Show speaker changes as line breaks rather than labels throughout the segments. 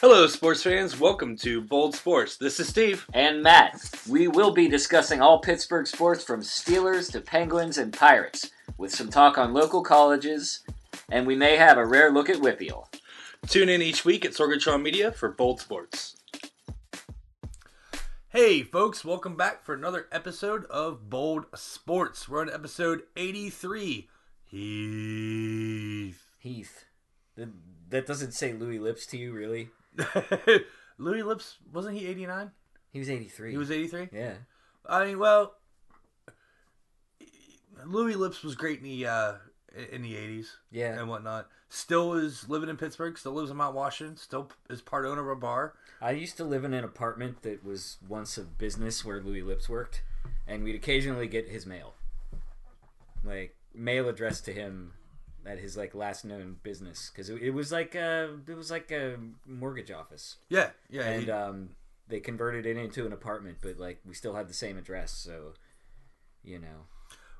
Hello, sports fans. Welcome to Bold Sports. This is Steve.
and Matt. We will be discussing all Pittsburgh sports from Steelers to Penguins and Pirates, with some talk on local colleges, and we may have a rare look at WPIAL.
Tune in each week at Sorgatron Media for Bold Sports. Hey, folks, welcome back for another episode of Bold Sports. We're on episode 83. Heath.
Heath. That, that doesn't say Louis Lipps to you, really?
Louis Lipps, wasn't he 89?
He was 83.
He was 83?
Yeah.
I mean, well, Louis Lipps was great in the uh, in the 80s.
Yeah.
and whatnot. Still is living in Pittsburgh. Still lives in Mount Washington. Still is part owner of a bar.
I used to live in an apartment that was once a business where Louis Lipps worked, and we'd occasionally get his mail. Like, mail addressed to him at his like last known business because it, it was like a it was like a mortgage office
Yeah, yeah.
and
he-
um, they converted it into an apartment, but like we still had the same address, so you know.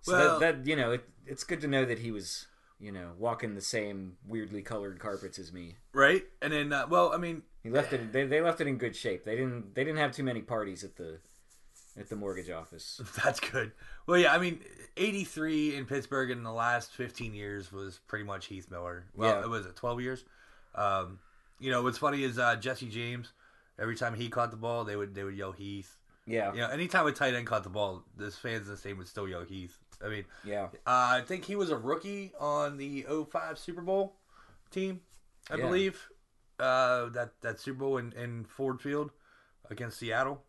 So
Well-
that, that you know, it, it's good to know that he was you know walking the same weirdly colored carpets as me.
right, and then uh, well, I mean,
He left it. They, they left it in good shape. They didn't. They didn't have too many parties at the at the mortgage office.
that's good. Well, yeah, I mean, '83 in Pittsburgh in the last 15 years was pretty much Heath Miller. Well,
Yeah.
it was it 12 years. Um, you know, what's funny is uh, Jesse James. Every time he caught the ball, they would they would yell Heath.
Yeah.
You know, anytime a tight end caught the ball, this fans in the same would still yell Heath. I mean,
Yeah.
Uh, I think he was a rookie on the 05 Super Bowl team, I
Yeah.
believe. Uh, that that Super Bowl in, in Ford Field against Seattle.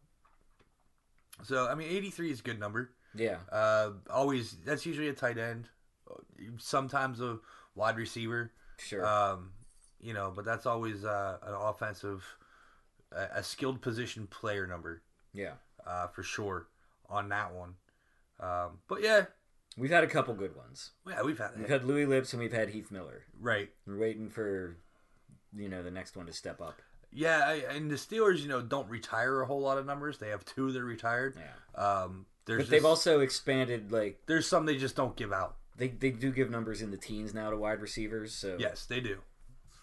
So I mean, 83 is a good number.
Yeah.
Uh, always that's usually a tight end, sometimes a wide receiver.
Sure.
Um, you know, but that's always uh, an offensive, a, a skilled position player number
yeah.
uh, for sure on that one. Um, but yeah,
We've had a couple good ones.
yeah, we've had
We've had Louis Lipps and we've had Heath Miller.
right.
We're waiting for you know the next one to step up.
Yeah, and the Steelers, you know, don't retire a whole lot of numbers. They have two that are retired.
Yeah.
Um, there's
But they've also expanded. Like
there's some they just don't give out.
they they do give numbers in the teens now to wide receivers. So
Yes, they do.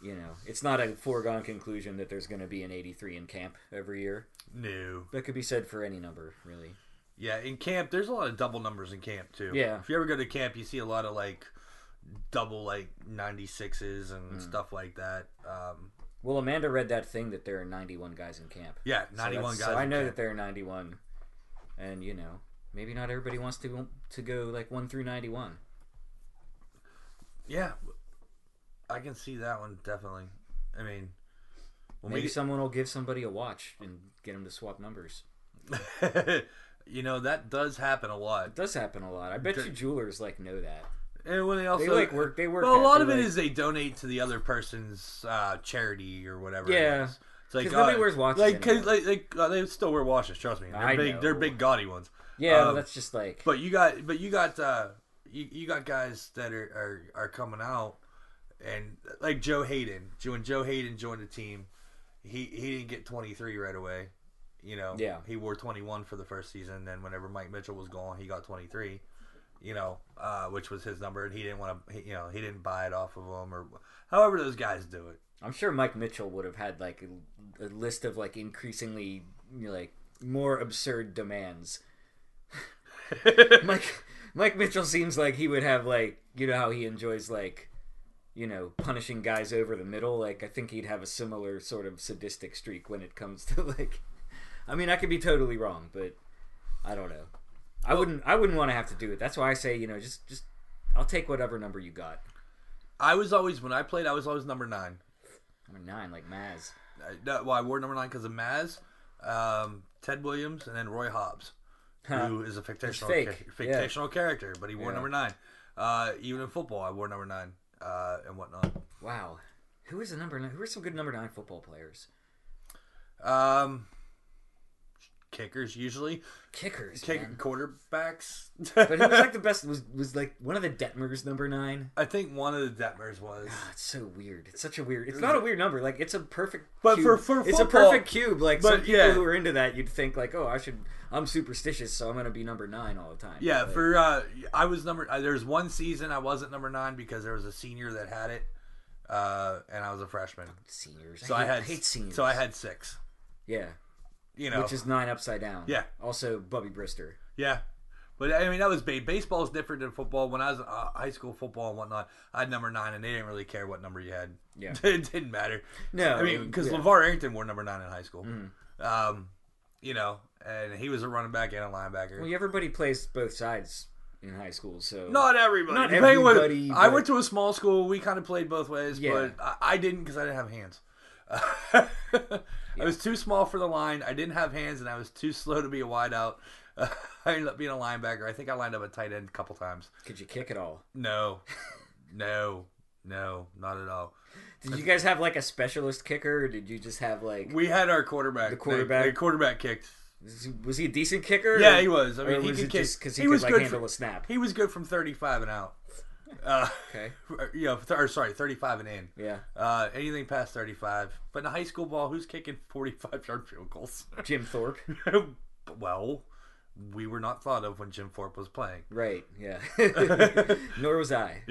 you know it's not a foregone conclusion that there's going to be an 83 in camp every year.
No.
That could be said for any number, really.
Yeah, in camp, there's a lot of double numbers in camp too.
Yeah.
If you ever go to camp, you see a lot of like double like 96s and
Hmm.
stuff like that. Um,
Well, Amanda read that thing that there are 91 guys in camp.
yeah, 91
that's-
guys.
So I know
camp.
that there are 91, and you know maybe not everybody wants to to go like one through 91.
Yeah, I can see that one definitely. I mean, when
Maybe someone will give somebody a watch and get them to swap numbers.
you know that does happen a lot.
It does happen a lot. I bet you jewelers like know that.
And when they also
They like work. They work.
Well, a lot of it
like-
is they donate to the other person's uh, charity or whatever.
Yeah.
it is. it's like
'Cause nobody
uh,
wears watches
Like, 'cause, like, like uh, they still wear watches. Trust me, they're
I
big.
know.
They're big, gaudy ones.
Yeah,
um,
that's just like.
But you got, but you got, uh, you, you got guys that are, are are coming out, and like Joe Haden. When Joe Haden joined the team, he he didn't get 23 right away. You know,
Yeah.
he wore 21 for the first season. Then whenever Mike Mitchell was gone, he got 23 you know, uh, which was his number, and he didn't want to, you know, he didn't buy it off of him, or however those guys do it.
I'm sure Mike Mitchell would have had like a, a list of like increasingly you know, like more absurd demands. Mike Mike Mitchell seems like he would have like you know how he enjoys like you know punishing guys over the middle. Like I think he'd have a similar sort of sadistic streak when it comes to like. I mean, I could be totally wrong, but I don't know. I wouldn't. I wouldn't want to have to do it. That's why I say you know just just I'll take whatever number you got.
I was always when I played, I was always number nine.
Number nine, like Maz.
I, that, well, I wore number nine because of Maz, um, Ted Williams, and then Roy Hobbs, who is a fictional
fake,
cha- fictional character, but he wore
Yeah.
number nine. Uh, even in football, I wore number nine uh, and whatnot.
Wow. Who is the number nine? Who are some good number nine football players?
Um, kickers usually,
Kickers.
kick
man.
quarterbacks.
But who was like the best? Was was like one of the Detmers number nine?
I think one of the Detmers was.
Ah, it's so weird. It's such a weird. It's not a weird number. Like it's a perfect.
But
cube.
for- for
it's a perfect cube. Like
but
some people
yeah.
who are into that, you'd think like, oh, I should. I'm superstitious, so I'm gonna be number nine all the time.
Yeah,
Like,
for uh, I was number. Uh, there's one season I wasn't number nine because there was a senior that had it. uh, and I was a freshman.
Seniors.
So
I,
I,
hate,
had
hate seniors.
So I had six.
yeah,
You know,
which is nine upside down.
Yeah.
Also, Bubby Brister.
yeah. But I mean, that was ba- baseball is different than football. When I was uh, high school football and whatnot, I had number nine, and they didn't really care what number you had.
Yeah.
it didn't matter.
No,
I mean, because
yeah.
LeVar Arrington wore number nine in high school.
Mm-hmm.
Um, you know, and he was a running back and a linebacker.
Well, everybody plays both sides in high school, so
Not everybody.
Not
Depending what-
everybody,
I went to a small school. We kind of played both ways,
Yeah.
but I, I didn't because I didn't have hands. I was too small for the line. I didn't have hands, and I was too slow to be a wideout. I ended up being a linebacker. I think I lined up a tight end a couple times.
could you kick it all?
No, no, no, not at all.
Did you guys have like a specialist kicker, or did you just have like
We had our quarterback.
The quarterback?
The, the quarterback kicked.
was he, a decent kicker?
Yeah,
or-
he was. I mean, he
was
could kick.
because he,
he
could
was
like
good
handle
for-
a snap?
He was good from thirty-five and out. Uh,
Okay,
you know, th- or sorry, thirty-five and in.
yeah.
Uh, anything past 35. But in a high school ball, who's kicking 45 yard field goals?
Jim Thorpe.
well, we were not thought of when Jim Thorpe was playing.
Right. Yeah. nor was I.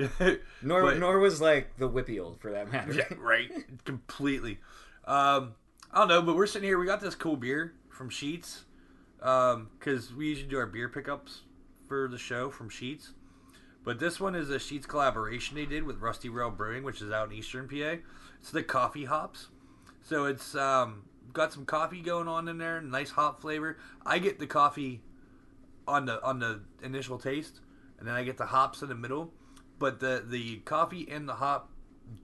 Nor
But-
nor was like the WPIAL for that matter.
yeah, right. Completely. Um, I don't know, but we're sitting here. We got this cool beer from Sheets because we usually do our beer pickups for the show from Sheets. But this one is a Sheets collaboration they did with Rusty Rail Brewing, which is out in Eastern PA. It's the coffee hops. So it's um, got some coffee going on in there, nice hop flavor. I get the coffee on the on the initial taste, and then I get the hops in the middle. But the the coffee and the hop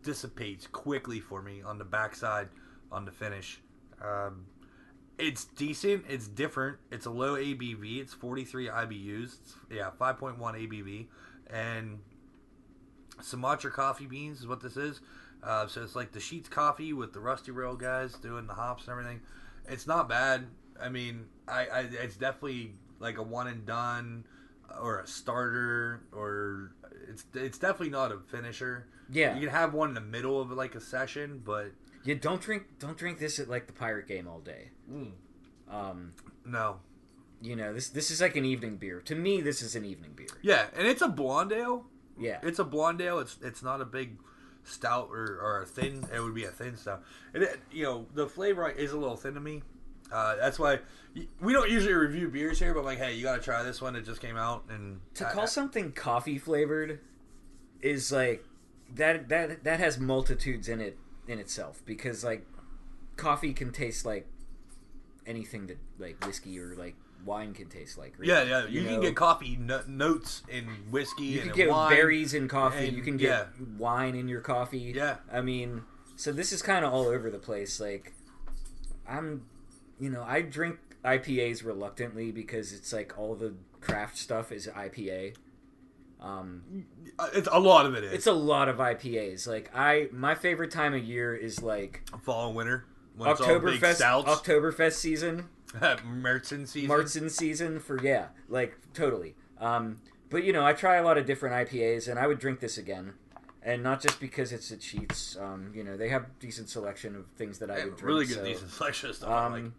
dissipates quickly for me on the backside on the finish. Um, it's decent. It's different. It's a low ABV. It's 43 IBUs. It's, yeah, 5.1 ABV, and Sumatra coffee beans is what this is. Uh, so it's like the Sheets coffee with the Rusty Rail guys doing the hops and everything. It's not bad. I mean, I, I it's definitely like a one and done or a starter or it's it's definitely not a finisher.
Yeah.
You can have one in the middle of like a session, but
yeah, don't drink don't drink this at like the pirate game all day. Um,
no.
You know, this this is like an evening beer. To me, this is an evening beer.
Yeah, and it's a blonde ale.
Yeah.
It's a blonde ale. It's it's not a big stout or, or a thin. It would be a thin stout. And it, you know the flavor is a little thin to me. Uh, that's why we don't usually review beers here. But I'm like, hey, you got to try this one. It just came out, and
to
I-
call
I-
something coffee flavored is like that that that has multitudes in it in itself because like coffee can taste like anything that like whiskey or like wine can taste like. really.
yeah, yeah. You, can
know?
get coffee no- notes in whiskey
You
and
can get
wine.
berries in coffee.
and-
you can get
yeah.
wine in your coffee.
Yeah.
I mean, so this is kind of all over the place. Like, I'm, you know, I drink IPAs reluctantly because it's like all the craft stuff is IPA. Um,
Uh, It's a lot of it is.
it's a lot of IPAs. Like I, my favorite time of year is like
fall and winter. When it's all big
Oktoberfest, Oktoberfest season.
Märzen season.
Martin season for yeah, like totally. Um, but you know, I try a lot of different IPAs, and I would drink this again, and not just because it's a Sheets. Um, you know, they have decent selection of things that I would drink.
really good,
so,
decent selection of stuff.
Um,
like.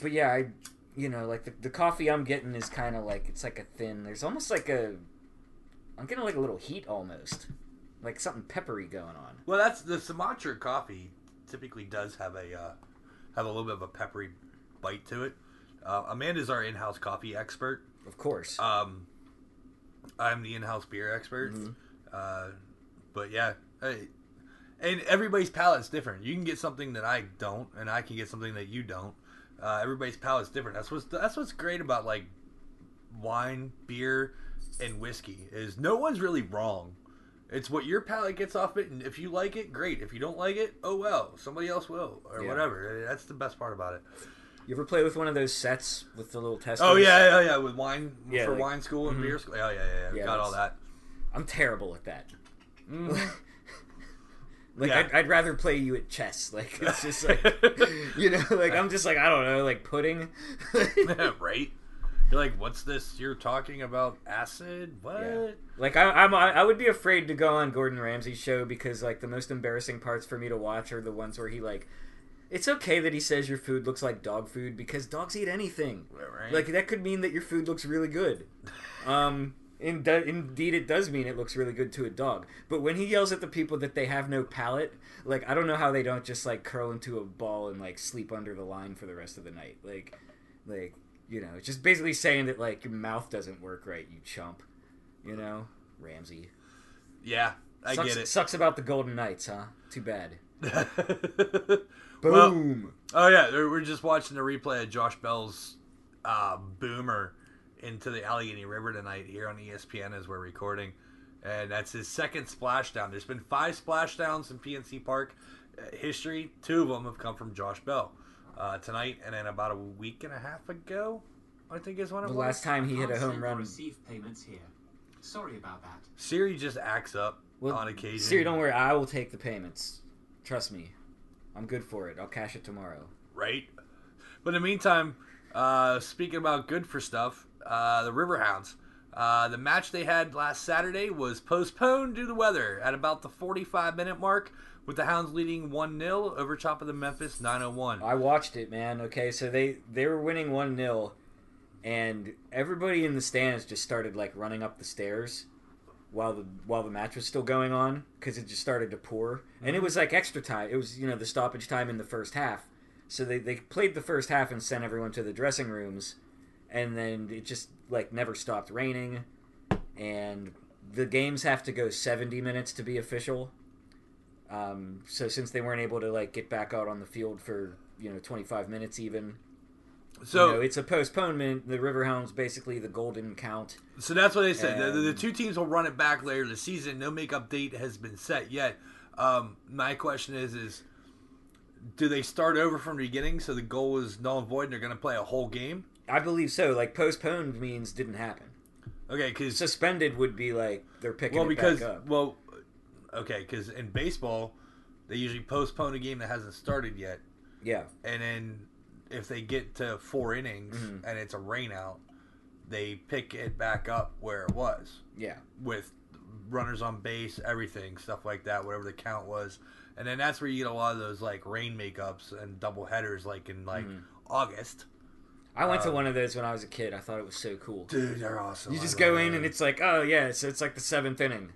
but yeah, I, you know, like the, the coffee I'm getting is kind of like it's like a thin. There's almost like a, I'm getting like a little heat almost, like something peppery going on.
Well, that's the Sumatra coffee. Typically, does have a uh, have a little bit of a peppery bite to it. Uh, Amanda's our in-house coffee expert.
Of course.
Um, I'm the in-house beer expert.
Mhm.
Uh, but yeah, hey, and everybody's palate's different. You can get something that I don't, and I can get something that you don't. Uh, everybody's palate's different. That's what's that's what's great about like wine, beer, and whiskey is no one's really wrong. It's what your palate gets off it, and if you like it, great. If you don't like it, oh well, somebody else will, or
Yeah.
whatever. That's the best part about it.
You ever play with one of those sets with the little testers?
Oh yeah, yeah, yeah. With wine
Yeah,
for
like-
wine school and
Mhm.
beer school. Oh yeah, yeah, yeah.
Yeah,
Got all that.
I'm terrible at that.
Mm.
Like
Yeah.
I'd, I'd rather play you at chess. Like it's just like you know, like I'm just like I don't know, like pudding.
right? You're like, what's this? You're talking about acid? What?
Yeah. Like I, I'm, I I would be afraid to go on Gordon Ramsay's show because like the most embarrassing parts for me to watch are the ones where he like, it's okay that he says your food looks like dog food because dogs eat anything.
Right?
Like that could mean that your food looks really good. Um, in, indeed, it does mean it looks really good to a dog. But when he yells at the people that they have no palate, like I don't know how they don't just like curl into a ball and like sleep under the line for the rest of the night. Like, like you know, just basically saying that like your mouth doesn't work right, you chump. You know, Ramsay.
Yeah, I
sucks,
get it.
Sucks about the Golden Knights, huh? Too bad.
Well,
Boom.
oh yeah, we're just watching the replay of Josh Bell's uh, boomer into the Allegheny River tonight here on ESPN as we're recording, and that's his second splashdown. There's been five splashdowns in PNC Park uh, history. Two of them have come from Josh Bell uh, tonight, and then about a week and a half ago, I think is one of
the
was.
last time he hit a home
send or
run.
Receive payments here. Sorry about that.
Siri just acts up
Well,
on occasion.
Siri, don't worry. I will take the payments. Trust me. I'm good for it. I'll cash it tomorrow.
right? But in the meantime, uh, speaking about good for stuff, uh, the Riverhounds. Uh, the match they had last Saturday was postponed due to weather at about the 45 minute mark, with the Hounds leading 1 0 over top of the Memphis 901.
I watched it, man. Okay, so they they were winning one 0 and everybody in the stands just started like running up the stairs while the while the match was still going on because it just started to pour, and it was like extra time. It was you know the stoppage time in the first half, so they they played the first half and sent everyone to the dressing rooms, and then it just like never stopped raining, and the games have to go seventy minutes to be official. Um, so since they weren't able to like get back out on the field for you know 25 minutes even
So,
you know, it's a postponement the riverhounds basically the golden count
so that's what they said. The, the, the two teams will run it back later in the season. No makeup date has been set yet. Um, my question is: is do they start over from the beginning? So the goal is null and void, and they're going to play a whole game.
i believe so like postponed means didn't happen
Okay, because
suspended would be like they're picking
well
it
because
back up
well okay because in baseball they usually postpone a game that hasn't started yet
yeah
and then if they get to four innings
Mhm.
and it's a rainout, they pick it back up where it was.
Yeah.
With runners on base everything stuff like that whatever the count was. And then that's where you get a lot of those like rain makeups and double headers like in like
Mhm.
august.
I went to
Um,
one of those when i was a kid. I thought it was so cool.
Dude they're awesome.
You just go in and it's like oh yeah so it's like the seventh inning.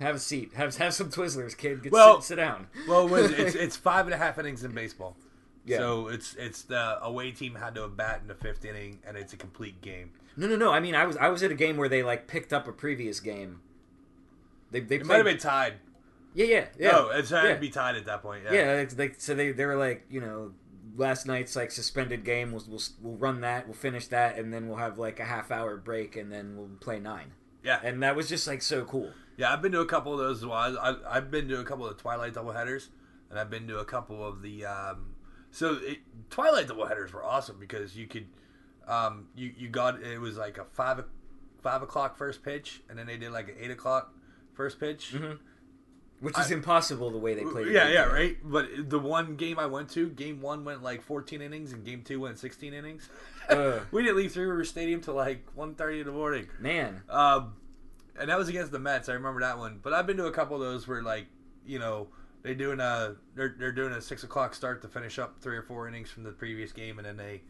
Have a seat. Have have some twizzlers kid. Get,
Well-
sit, sit down.
Well, it's it's five and a half innings in baseball.
Yeah.
So it's it's the away team had to bat in the fifth inning, and it's a complete game.
no no no i mean i was i was at a game where they like picked up a previous game they, they
It might have been tied.
yeah yeah yeah
No, it's had
yeah.
to be tied at that point. Yeah.
Yeah, it's like so they they were like you know last night's like suspended game. We'll we'll we'll run that. We'll finish that, and then we'll have like a half hour break, and then we'll play nine.
yeah,
And that was just like so cool.
yeah. I've been to a couple of those as well. I, I've been to a couple of the Twilight doubleheaders, and I've been to a couple of the. Um, so it, Twilight doubleheaders were awesome because you could, um, you you got it was like a five five o'clock first pitch, and then they did like an eight o'clock first pitch.
Mhm. Which is
I-
impossible the way they played.
Yeah, yeah, right. But the one game I went to, game one went like 14 innings, and game two went 16 innings. We didn't leave Three River Stadium till like 1.30 in the morning.
Man,
Um, and that was against the Mets. I remember that one. But I've been to a couple of those where like, you know, they're doing a they're they're doing a six o'clock start to finish up three or four innings from the previous game, and then they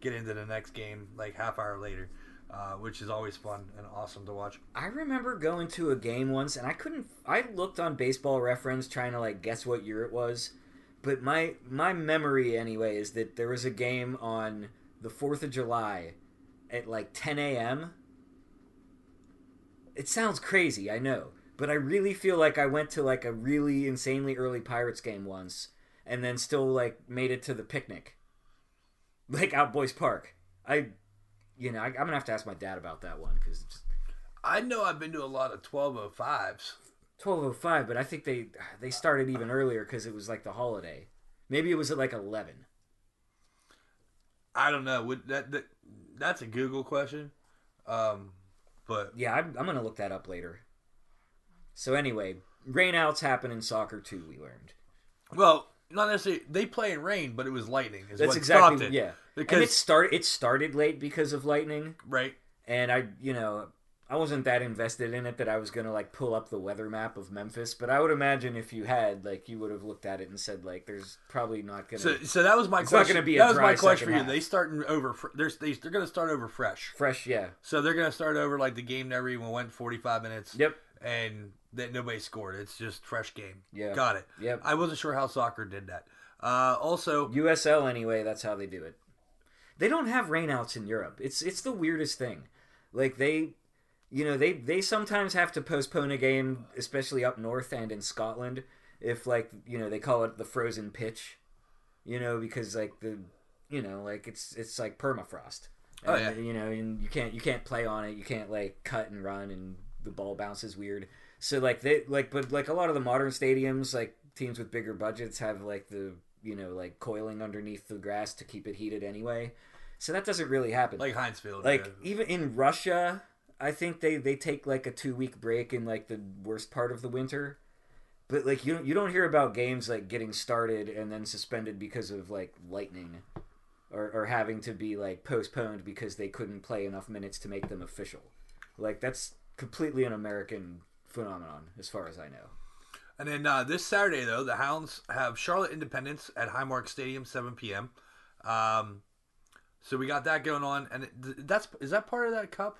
get into the next game like half hour later, uh, which is always fun and awesome to watch.
I remember going to a game once, and I couldn't. I looked on Baseball Reference trying to like guess what year it was, but my my memory anyway is that there was a game on the Fourth of July at like 10 a.m. It sounds crazy, I know, but I really feel like I went to like a really insanely early Pirates game once, and then still like made it to the picnic, like out Boyce Park. I, you know, I, I'm gonna have to ask my dad about that one because.
I know I've been to a lot of 1205s.
1205 but i think they they started even earlier because it was like the holiday maybe it was at like 11
I don't know. Would that, that that's a Google question. Um, but
yeah I'm, I'm gonna look that up later so anyway rainouts happen in soccer too we learned
well, not necessarily. They play in rain, but it was lightning. Is
that's
what
exactly
stopped it.
yeah
Because
and it started it started late because of lightning
right.
and i you know I wasn't that invested in it that I was gonna like pull up the weather map of Memphis, but I would imagine if you had, like, you would have looked at it and said, like, there's probably not gonna
So, so that was my
It's not
question.
gonna be a
that was my question for you.
half.
They starting over. They're they, they're going to start over fresh.
fresh. Yeah.
So they're going to start over like the game never even went 45 minutes.
Yep.
And that nobody scored. It's just fresh game.
Yeah.
Got it.
Yep.
I wasn't sure how soccer did that. Uh, also,
USL anyway. That's how they do it. They don't have rainouts in Europe. It's it's the weirdest thing. Like they, you know, they they sometimes have to postpone a game, especially up north and in Scotland, if like you know they call it the frozen pitch, you know, because like the, you know, like it's it's like permafrost.
Oh, yeah.
You know, and you can't you can't play on it. You can't like cut and run, and the ball bounces weird. So like they like, but like a lot of the modern stadiums, like teams with bigger budgets have like the you know like coiling underneath the grass to keep it heated anyway. So that doesn't really happen.
like Heinz Field.
Like
yeah.
even in Russia, I think they they take like a two week break in like the worst part of the winter. But like you don't, you don't hear about games like getting started and then suspended because of like lightning, or or having to be like postponed because they couldn't play enough minutes to make them official. Like that's completely an American phenomenon as far as I know.
And then uh, this Saturday, though, the Hounds have Charlotte Independence at Highmark Stadium, 7 p.m. Um, so we got that going on, and it, that's is that part of that cup?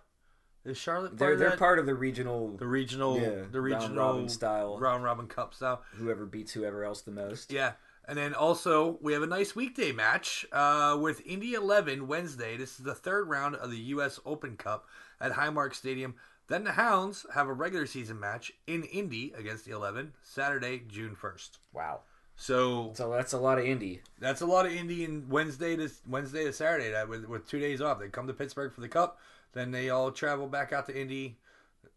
Is Charlotte part
They're
of
they're
that?
part of the regional
the regional,
Yeah,
the
round
regional
robin style.
round robin cup style.
whoever beats whoever else the most.
Yeah, and then also we have a nice weekday match uh, with Indy 11 Wednesday. This is the third round of the U.S. Open Cup at Highmark Stadium. Then the Hounds have a regular season match in Indy against the 11 Saturday, June 1st.
Wow.
So
So that's a lot of Indy.
That's a lot of Indy Indian Wednesday to Wednesday to Saturday. That with, with two days off, they come to Pittsburgh for the Cup. Then they all travel back out to Indy.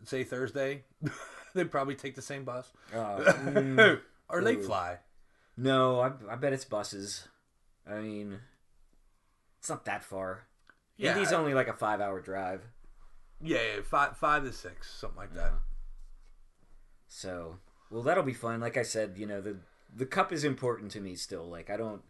Say Thursday, they probably take the same bus,
Uh, mm,
or they fly.
no, I, I bet it's buses. I mean, it's not that far.
Yeah,
Indy's only like a five-hour drive.
Yeah, yeah, five five to six, something like that.
So, well, that'll be fun. Like I said, you know, the the cup is important to me still. Like I don't.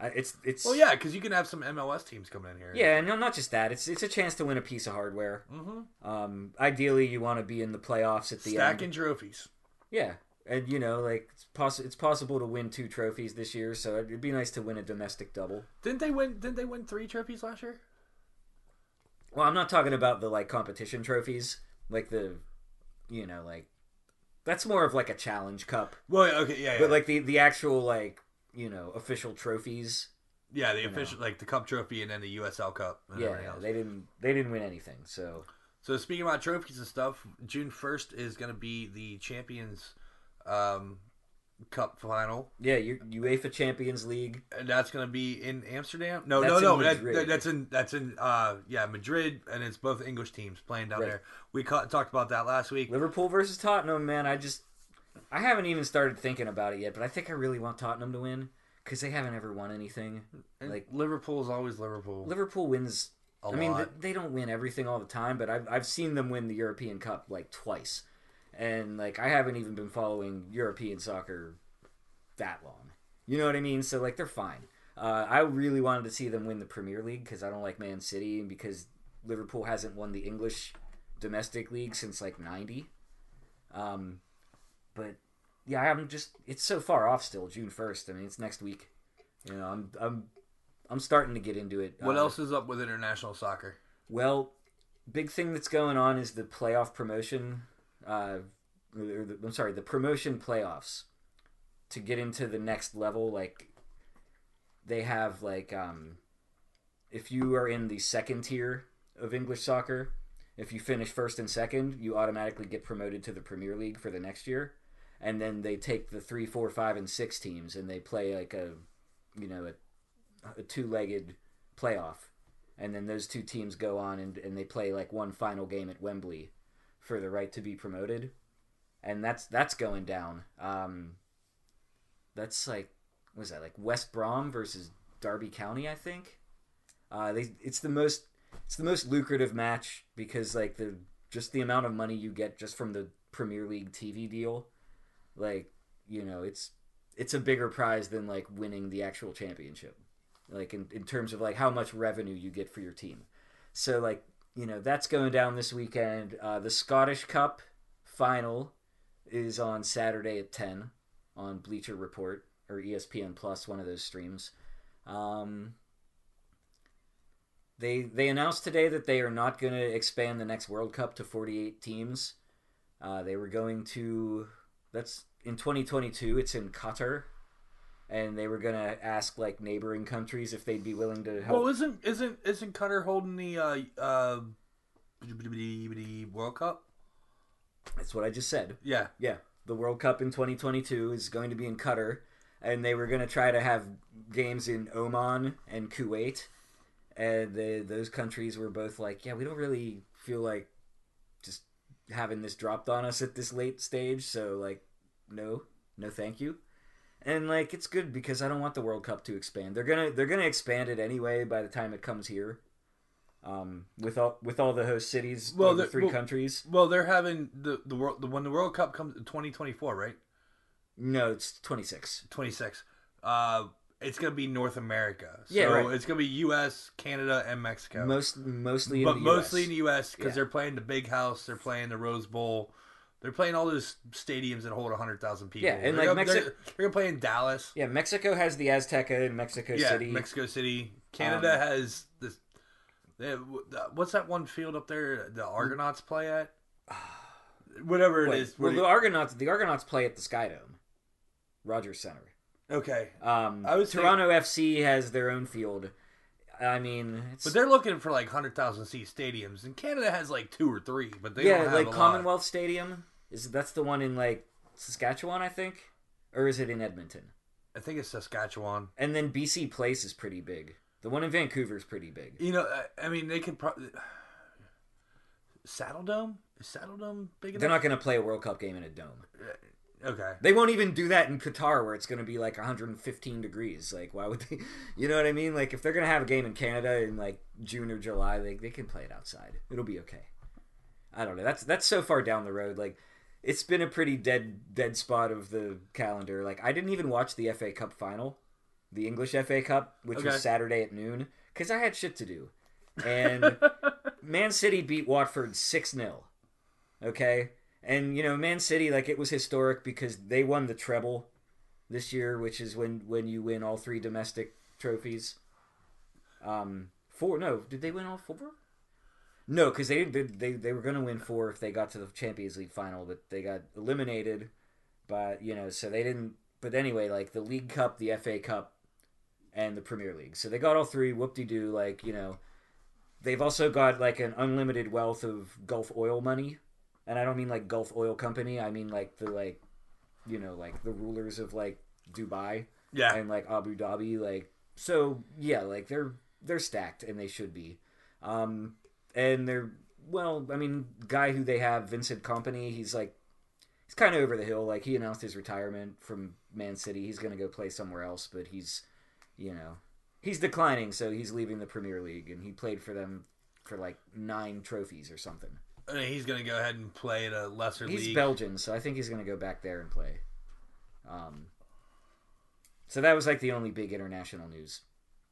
I, it's it's
Well, yeah, because you can have some MLS teams coming in here.
yeah, no, not just that. It's it's a chance to win a piece of hardware.
mm-hmm.
Um, ideally, you want to be in the playoffs at the end.
stacking
end.
trophies.
Yeah, and you know, like it's, poss- it's possible to win two trophies this year, so it'd be nice to win a domestic double.
Didn't they win? Didn't they win three trophies last year?
Well, I'm not talking about the like competition trophies, like the, you know, like that's more of like a challenge cup.
Well, okay, yeah, yeah.
But like the the actual like you know official trophies,
yeah, the official like the Cup trophy and then the USL Cup. And
yeah,
everything
they didn't they didn't win anything. So
So speaking about trophies and stuff, June first is going to be the Champions um, Cup final,
yeah, UEFA Champions League.
and that's going to be in Amsterdam. No,
That's
no, no, that, that- that's in that's in uh, yeah Madrid, and it's both English teams playing down
Right.
there. We ca- talked about that last week.
Liverpool versus Tottenham, man. I just I haven't even started thinking about it yet, but I think I really want Tottenham to win because they haven't ever won anything.
And
like-
Liverpool is always Liverpool.
Liverpool wins.
A
I mean,
lot.
th- they don't win everything all the time, but I've I've seen them win the European Cup like twice, and like I haven't even been following European soccer that long. You know what I mean? So like they're fine. Uh, I really wanted to see them win the Premier League because I don't like Man City and because Liverpool hasn't won the English domestic league since like '90. Um, but yeah, I'm just it's so far off still. June first. I mean, it's next week. You know, I'm I'm I'm starting to get into it.
what
Uh,
else is up with international soccer?
well, big thing that's going on is the playoff promotion. Uh, I'm sorry, the promotion playoffs to get into the next level. Like they have like um, if you are in the second tier of English soccer, if you finish first and second, you automatically get promoted to the Premier League for the next year. And then they take the three, four, five, and six teams, and they play like a, you know, a, a two-legged playoff and then those two teams go on and, and they play like one final game at Wembley for the right to be promoted, and that's that's going down. Um, that's like what was that like West Brom versus Derby County, I think. Uh, they it's the most it's the most lucrative match because like the just the amount of money you get just from the Premier League TV deal, like you know it's it's a bigger prize than like winning the actual championship like in, in terms of like how much revenue you get for your team so like you know that's going down this weekend. Uh, the Scottish Cup final is on Saturday at ten on Bleacher Report or ESPN Plus, one of those streams. Um, they they announced today that they are not going to expand the next World Cup to 48 teams. Uh, they were going to that's in 2022. It's in Qatar, and they were going to ask like neighboring countries if they'd be willing to help.
Well, isn't isn't isn't Qatar holding the uh, uh, World Cup?
That's what I just said.
Yeah.
Yeah, the World Cup in 2022 is going to be in Qatar, and they were going to try to have games in Oman and Kuwait, and they, those countries were both like, "Yeah, we don't really feel like just having this dropped on us at this late stage, so like, no, no, thank you." And like, it's good because I don't want the World Cup to expand. They're gonna they're gonna expand it anyway by the time it comes here. Um, with all with all the host cities,
Well,
the three
well-
countries.
Well, they're having the the world the when the World Cup comes in 2024, right?
No, it's 26.
26. Uh, it's gonna be North America. So
Yeah, right.
it's gonna be U.S., Canada, and Mexico.
Most mostly, in
but
the
mostly
US.
in the U.S. because
Yeah.
they're playing the Big House, they're playing the Rose Bowl, they're playing all those stadiums that hold hundred thousand people.
Yeah, and,
they're
like,
gonna, they're, they're gonna play in Dallas.
Yeah, Mexico has the Azteca in Mexico
yeah,
City.
Mexico City. Canada
Um,
has this. They have, what's that one field up there? The Argonauts play at. Whatever it
Wait,
is.
well, the Argonauts, the Argonauts play at the Sky Dome, Rogers Center.
okay,
Um,
I was
Toronto FC has their own field. I mean, it's,
but they're looking for like hundred thousand seat stadiums, and Canada has like two or three, but they
yeah,
don't have
like
a lot.
Commonwealth Stadium is that's the one in like Saskatchewan, I think, or is it in Edmonton?
I think it's Saskatchewan.
And then BC Place is pretty big. The one in Vancouver is pretty big.
You know, I, I mean, they could probably. Saddledome is Saddledome big enough?
They're not going to play a World Cup game in a dome.
Uh, okay.
They won't even do that in Qatar where it's going to be like 115 degrees. Like, why would they? You know what I mean? Like, if they're going to have a game in Canada in like June or July, they, they can play it outside. It'll be okay. I don't know. That's that's so far down the road. Like, it's been a pretty dead dead spot of the calendar. Like, I didn't even watch the FA Cup final, the English FA Cup, which
Okay.
was Saturday at noon, because I had shit to do. And Man City beat Watford 6 0. Okay? And, you know, Man City, like, it was historic because they won the treble this year, which is when, when you win all three domestic trophies. Um, four, no, did they win all four? No, because they, they they they were going to win four if they got to the Champions League final, but they got eliminated. But you know, so they didn't. But anyway, like the League Cup, the FA Cup, and the Premier League, so they got all three. Whoop de doo! Like you know, they've also got like an unlimited wealth of Gulf oil money, and I don't mean like Gulf Oil Company. I mean like the like, you know, like the rulers of like Dubai
Yeah.
and like Abu Dhabi. Like so, yeah, like they're they're stacked and they should be. Um, and they're well, I mean, guy who they have, Vincent Kompany, he's like he's kind of over the hill. Like he announced his retirement from Man City. He's gonna go play somewhere else, but he's you know he's declining, so he's leaving the Premier League, and he played for them for like nine trophies or something.
I mean, he's going to go ahead and play at a lesser
He's
league.
Belgian, so I think he's going to go back there and play. Um, so that was like the only big international news.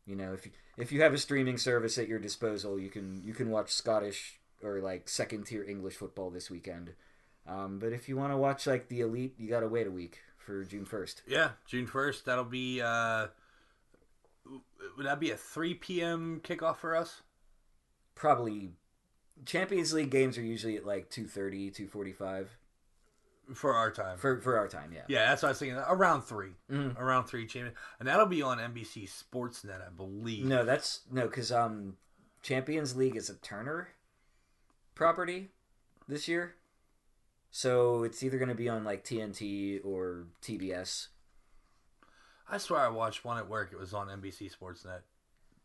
You know, if you, if you have a streaming service at your disposal, you can you can watch Scottish or like second tier English football this weekend. Um, but if you want to watch like the elite, you got to wait a week for June first.
yeah, June 1st. That'll be. Uh, would that be a 3 p.m. kickoff for us?
Probably Champions League games are usually at like 2.30, 2.45
For our time.
for for our time. Yeah.
yeah, that's what I was thinking. Around 3.
Mhm.
Around 3 champion. And that'll be on NBC Sportsnet, I believe.
No, that's no, because um, Champions League is a Turner property this year, so it's either going to be on like TNT or TBS.
I swear I watched one at work. It was on NBC Sportsnet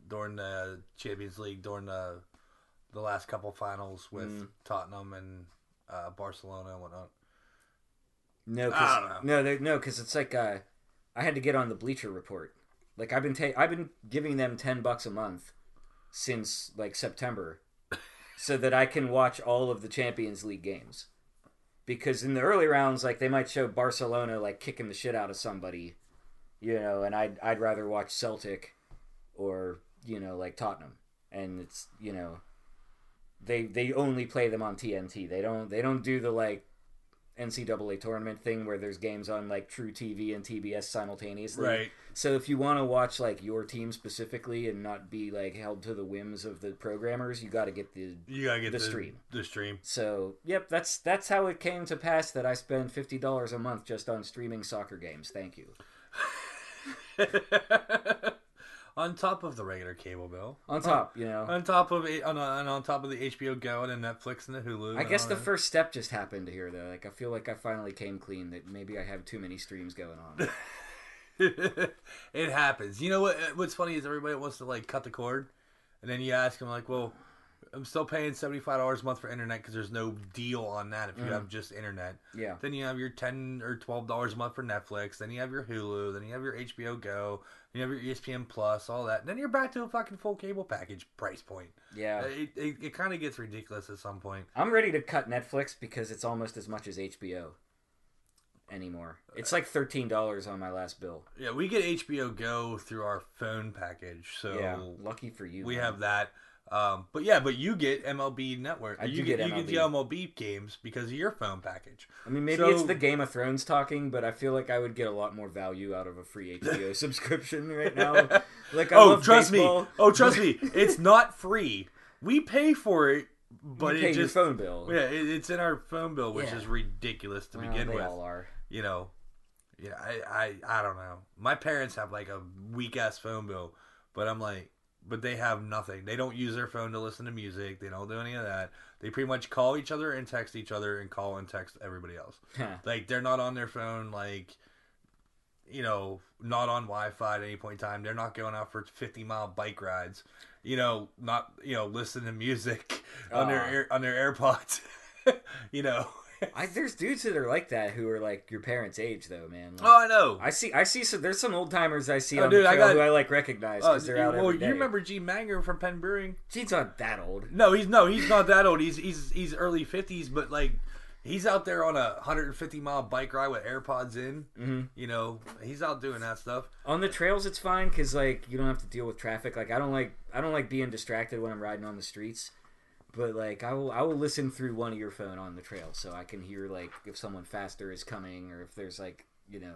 during the Champions League, during the the last couple finals with
Mm.
Tottenham and uh, Barcelona and whatnot.
No, cause, no, they- no, because it's like uh, I had to get on the Bleacher Report. Like I've been ta- I've been giving them ten bucks a month since like September, so that I can watch all of the Champions League games. Because in the early rounds, like they might show Barcelona like kicking the shit out of somebody, you know, and I'd I'd rather watch Celtic or you know like Tottenham, and it's you know they they only play them on TNT. They don't they don't do the like NCAA tournament thing where there's games on like truTV and TBS simultaneously.
Right.
So if you want to watch like your team specifically and not be like held to the whims of the programmers, you got to get the
You gotta get
The
the,
stream.
The stream.
so, yep, that's that's how it came to pass that I spend fifty dollars a month just on streaming soccer games. Thank you.
on top of the regular cable bill.
On top, you know,
On top of it, on, on on top of the HBO Go and the Netflix and the Hulu.
I
and
guess
all
the
that.
first step just happened here, though. Like, I feel like I finally came clean that maybe I have too many streams going on.
it happens. You know what? Eh, what's funny is everybody wants to like cut the cord, and then you ask them like, "Well, I'm still paying seventy five dollars a month for internet because there's no deal on that if you mm. have just internet."
Yeah.
Then you have your ten or twelve dollars a month for Netflix. Then you have your Hulu. Then you have your HBO Go. Then you have your ESPN Plus. All that. Then you're back to a fucking full cable package price point.
Yeah.
Uh, it it, it kind of gets ridiculous at some point.
I'm ready to cut Netflix because it's almost as much as HBO anymore. It's like thirteen dollars on my last bill.
Yeah, we get HBO Go through our phone package, so
yeah, lucky for you.
we
man.
have that. Um, but yeah, but you get MLB Network.
I
you get,
get
you get the MLB games because of your phone package.
I mean, maybe
So-
it's the Game of Thrones talking, but I feel like I would get a lot more value out of a free HBO subscription right now. Like, I
oh, trust
baseball.
me. Oh, trust me. It's not free. We pay for it, but
you
it
your
just
phone bill.
yeah, it, it's in our phone bill, which
Yeah.
is ridiculous to
Well,
begin
they
with.
all are.
You know, yeah, I, I I don't know. My parents have like a weak ass phone bill, but I'm like, but they have nothing. They don't use their phone to listen to music. They don't do any of that. They pretty much call each other and text each other and call and text everybody else. Like they're not on their phone like you know, not on Wi-Fi at any point in time. They're not going out for 50 mile bike rides. You know, not you know, listening to music on their air, on their AirPods. you know.
I, there's dudes that are like that who are like your parents' age, though, man. Like,
Oh, I know.
I see. I see. So there's some old timers I see
Oh,
on
dude,
the
I
trail
got-
who I like recognize
Oh,
because they're out
well,
every day.
you remember G Manger from Penn Brewing?
He's not that old.
No, he's no, he's not that old. He's he's he's early 50s, but like he's out there on a 150 mile bike ride with AirPods in.
Mm-hmm.
You know, he's out doing that stuff.
On the trails, it's fine because like you don't have to deal with traffic. Like I don't like I don't like being distracted when I'm riding on the streets. But like I will I will listen through one earphone on the trail so I can hear like if someone faster is coming or if there's like you know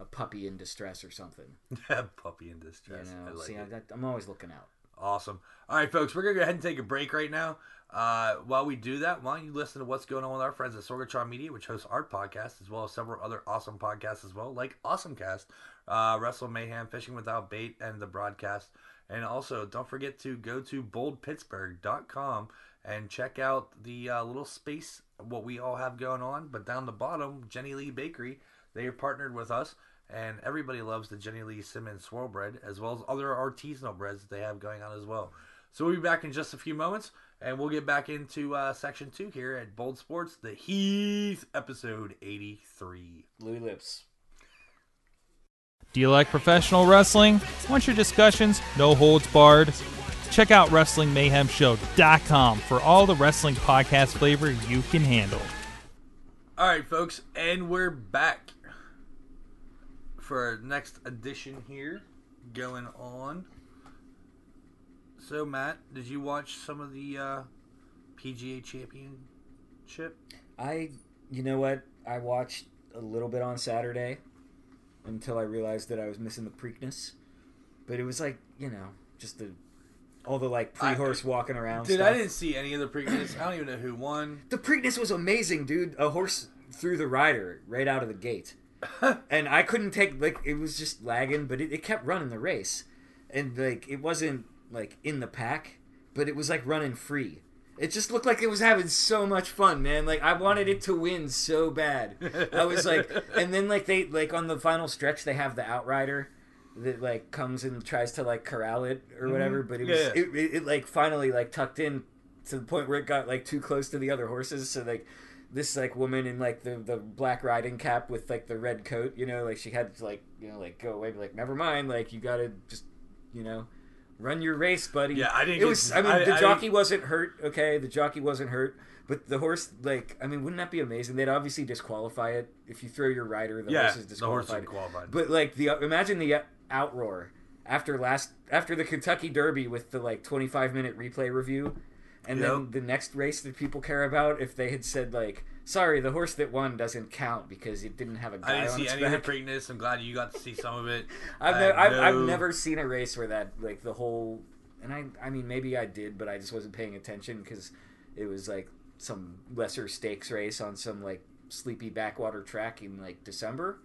a puppy in distress or something.
Puppy in distress.
You know,
I like
see. I, I'm always looking out.
Awesome. All right, folks, we're gonna go ahead and take a break right now. Uh, while we do that, why don't you listen to what's going on with our friends at Sorgatron Media, which hosts our podcast as well as several other awesome podcasts as well, like AwesomeCast, uh, Wrestle Mayhem, Fishing Without Bait, and the broadcast. And also, don't forget to go to boldpittsburgh.com and check out the uh, little space what we all have going on. But down the bottom, Jenny Lee Bakery, they are partnered with us, and everybody loves the Jenny Lee cinnamon swirl bread as well as other artisanal breads that they have going on as well. So we'll be back in just a few moments, and we'll get back into uh, section two here at Bold Sports, the Heath episode eighty-three.
Louis Lipps.
Do you like professional wrestling? Want your discussions no holds barred? Check out WrestlingMayhemShow.com for all the wrestling podcast flavor you can handle.
All right, folks, and we're back for our next edition here going on. So, Matt, did you watch some of the uh, PGA Championship?
I, you know what? I watched a little bit on Saturday until I realized that I was missing the Preakness. But it was like, you know, just the all the like pre-horse walking around.
Dude,
stuff.
I didn't see any of the Preakness. I don't even know who won.
The Preakness was amazing, dude. A horse threw the rider right out of the gate. and I couldn't take like it was just lagging, but it, it kept running the race. And like it wasn't like in the pack, but it was like running free. It just looked like it was having so much fun, man. Like I wanted it to win so bad. I was like and then like they like on the final stretch they have the outrider that like comes and tries to like corral it or mm-hmm. whatever, but it was
yeah.
It, it, it like finally like tucked in to the point where it got like too close to the other horses so like this like woman in like the the black riding cap with like the red coat you know like she had to like you know like go away be like never mind like you gotta just you know run your race buddy
Yeah, I didn't
it
get
was
to-
i mean
I-
the
I
jockey wasn't hurt okay the jockey wasn't hurt but the horse like i mean wouldn't that be amazing they'd obviously disqualify it if you throw your rider the
Yeah,
horse is
the horse
disqualified
qualified.
but like the imagine the outroar after last after the Kentucky Derby with the like 25 minute replay review. And
Yep.
then the next race that people care about, if they had said like, "Sorry, the horse that won doesn't count because it didn't have a
I
guy
didn't
on
see any
back."
of the Preakness. I'm glad you got to see some of it.
I've,
I
ne- I've, I've never seen a race where that like the whole and I I mean maybe I did but I just wasn't paying attention because it was like some lesser stakes race on some like sleepy backwater track in like December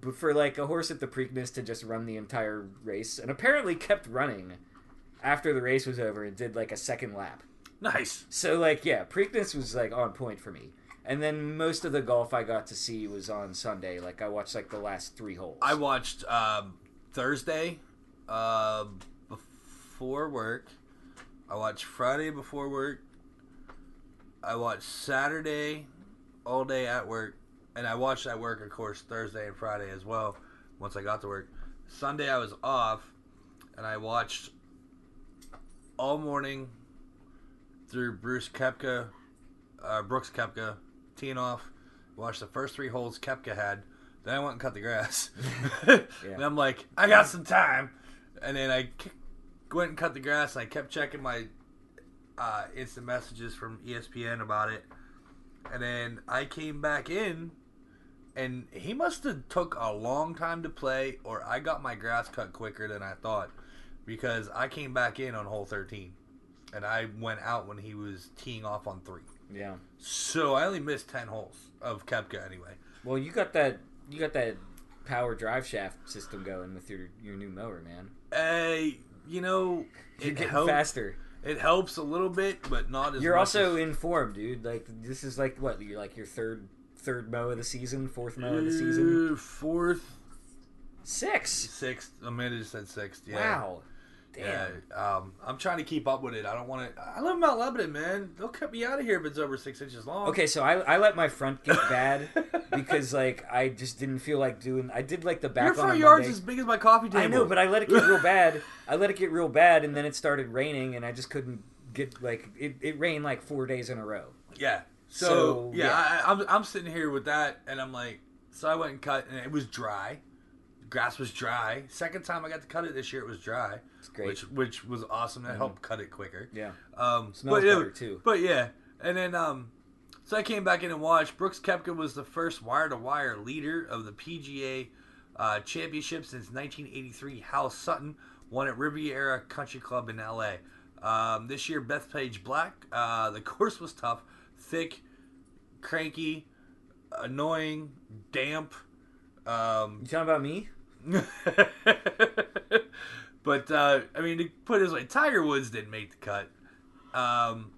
but for like a horse at the Preakness to just run the entire race and apparently kept running after the race was over and did like a second lap
Nice.
so like yeah Preakness was like on point for me and then most of the golf I got to see was on Sunday like I watched like the last three holes
I watched um, Thursday uh, before work. I watched Friday before work. I watched Saturday all day at work, and I watched at work, of course, Thursday and Friday as well. Once I got to work, Sunday I was off, and I watched all morning through Bruce Koepka, uh, Brooks Koepka, teeing off. Watched the first three holes Koepka had. Then I went and cut the grass. And I'm like, I got some time. And then I k- went and cut the grass. And I kept checking my uh, instant messages from ESPN about it. And then I came back in, and he must have took a long time to play, or I got my grass cut quicker than I thought, because I came back in on hole 13, and I went out when he was teeing off on three.
Yeah
So I only missed 10 holes of Koepka anyway.
Well, you got that you got that power drive shaft system going with your your new mower, man.
Uh, you know,
You're
it
getting faster.
It helps a little bit, but not as
You're also
as-
in form, dude. Like this is like what you're like your third third mow of the season, fourth mow of the season,
Uh, fourth,
sixth,
sixth. Amanda just said sixth. Yeah.
Wow, damn.
Yeah. Um, I'm trying to keep up with it. I don't want to. I live in Mount Lebanon, man. They'll cut me out of here if it's over six inches long.
Okay, so I, I let my front get bad because like I just didn't feel like doing. I did like the back
Your
on
front yard's
Monday.
as big as my coffee table.
I know, but I let it get real bad. I let it get real bad, and then it started raining, and I just couldn't get like it. It rained like four days in a row.
yeah. So,
So,
yeah,
yeah.
I, I'm I'm sitting here with that, and I'm like, so I went and cut, and it was dry. Grass was dry. Second time I got to cut it this year, it was dry. Which which was awesome. That helped cut it quicker.
yeah.
Um,
Smells
but, yeah,
better, too.
But yeah, and then um, so I came back in and watched. Brooks Koepka was the first wire-to-wire leader of the PGA uh, Championship since 1983. Hal Sutton won at Riviera Country Club in LA. Um, this year, Bethpage Black. Uh, the course was tough, thick, cranky, annoying, damp. Um,
You talking about me?
but uh, I mean, to put it this way, Tiger Woods didn't make the cut. Um,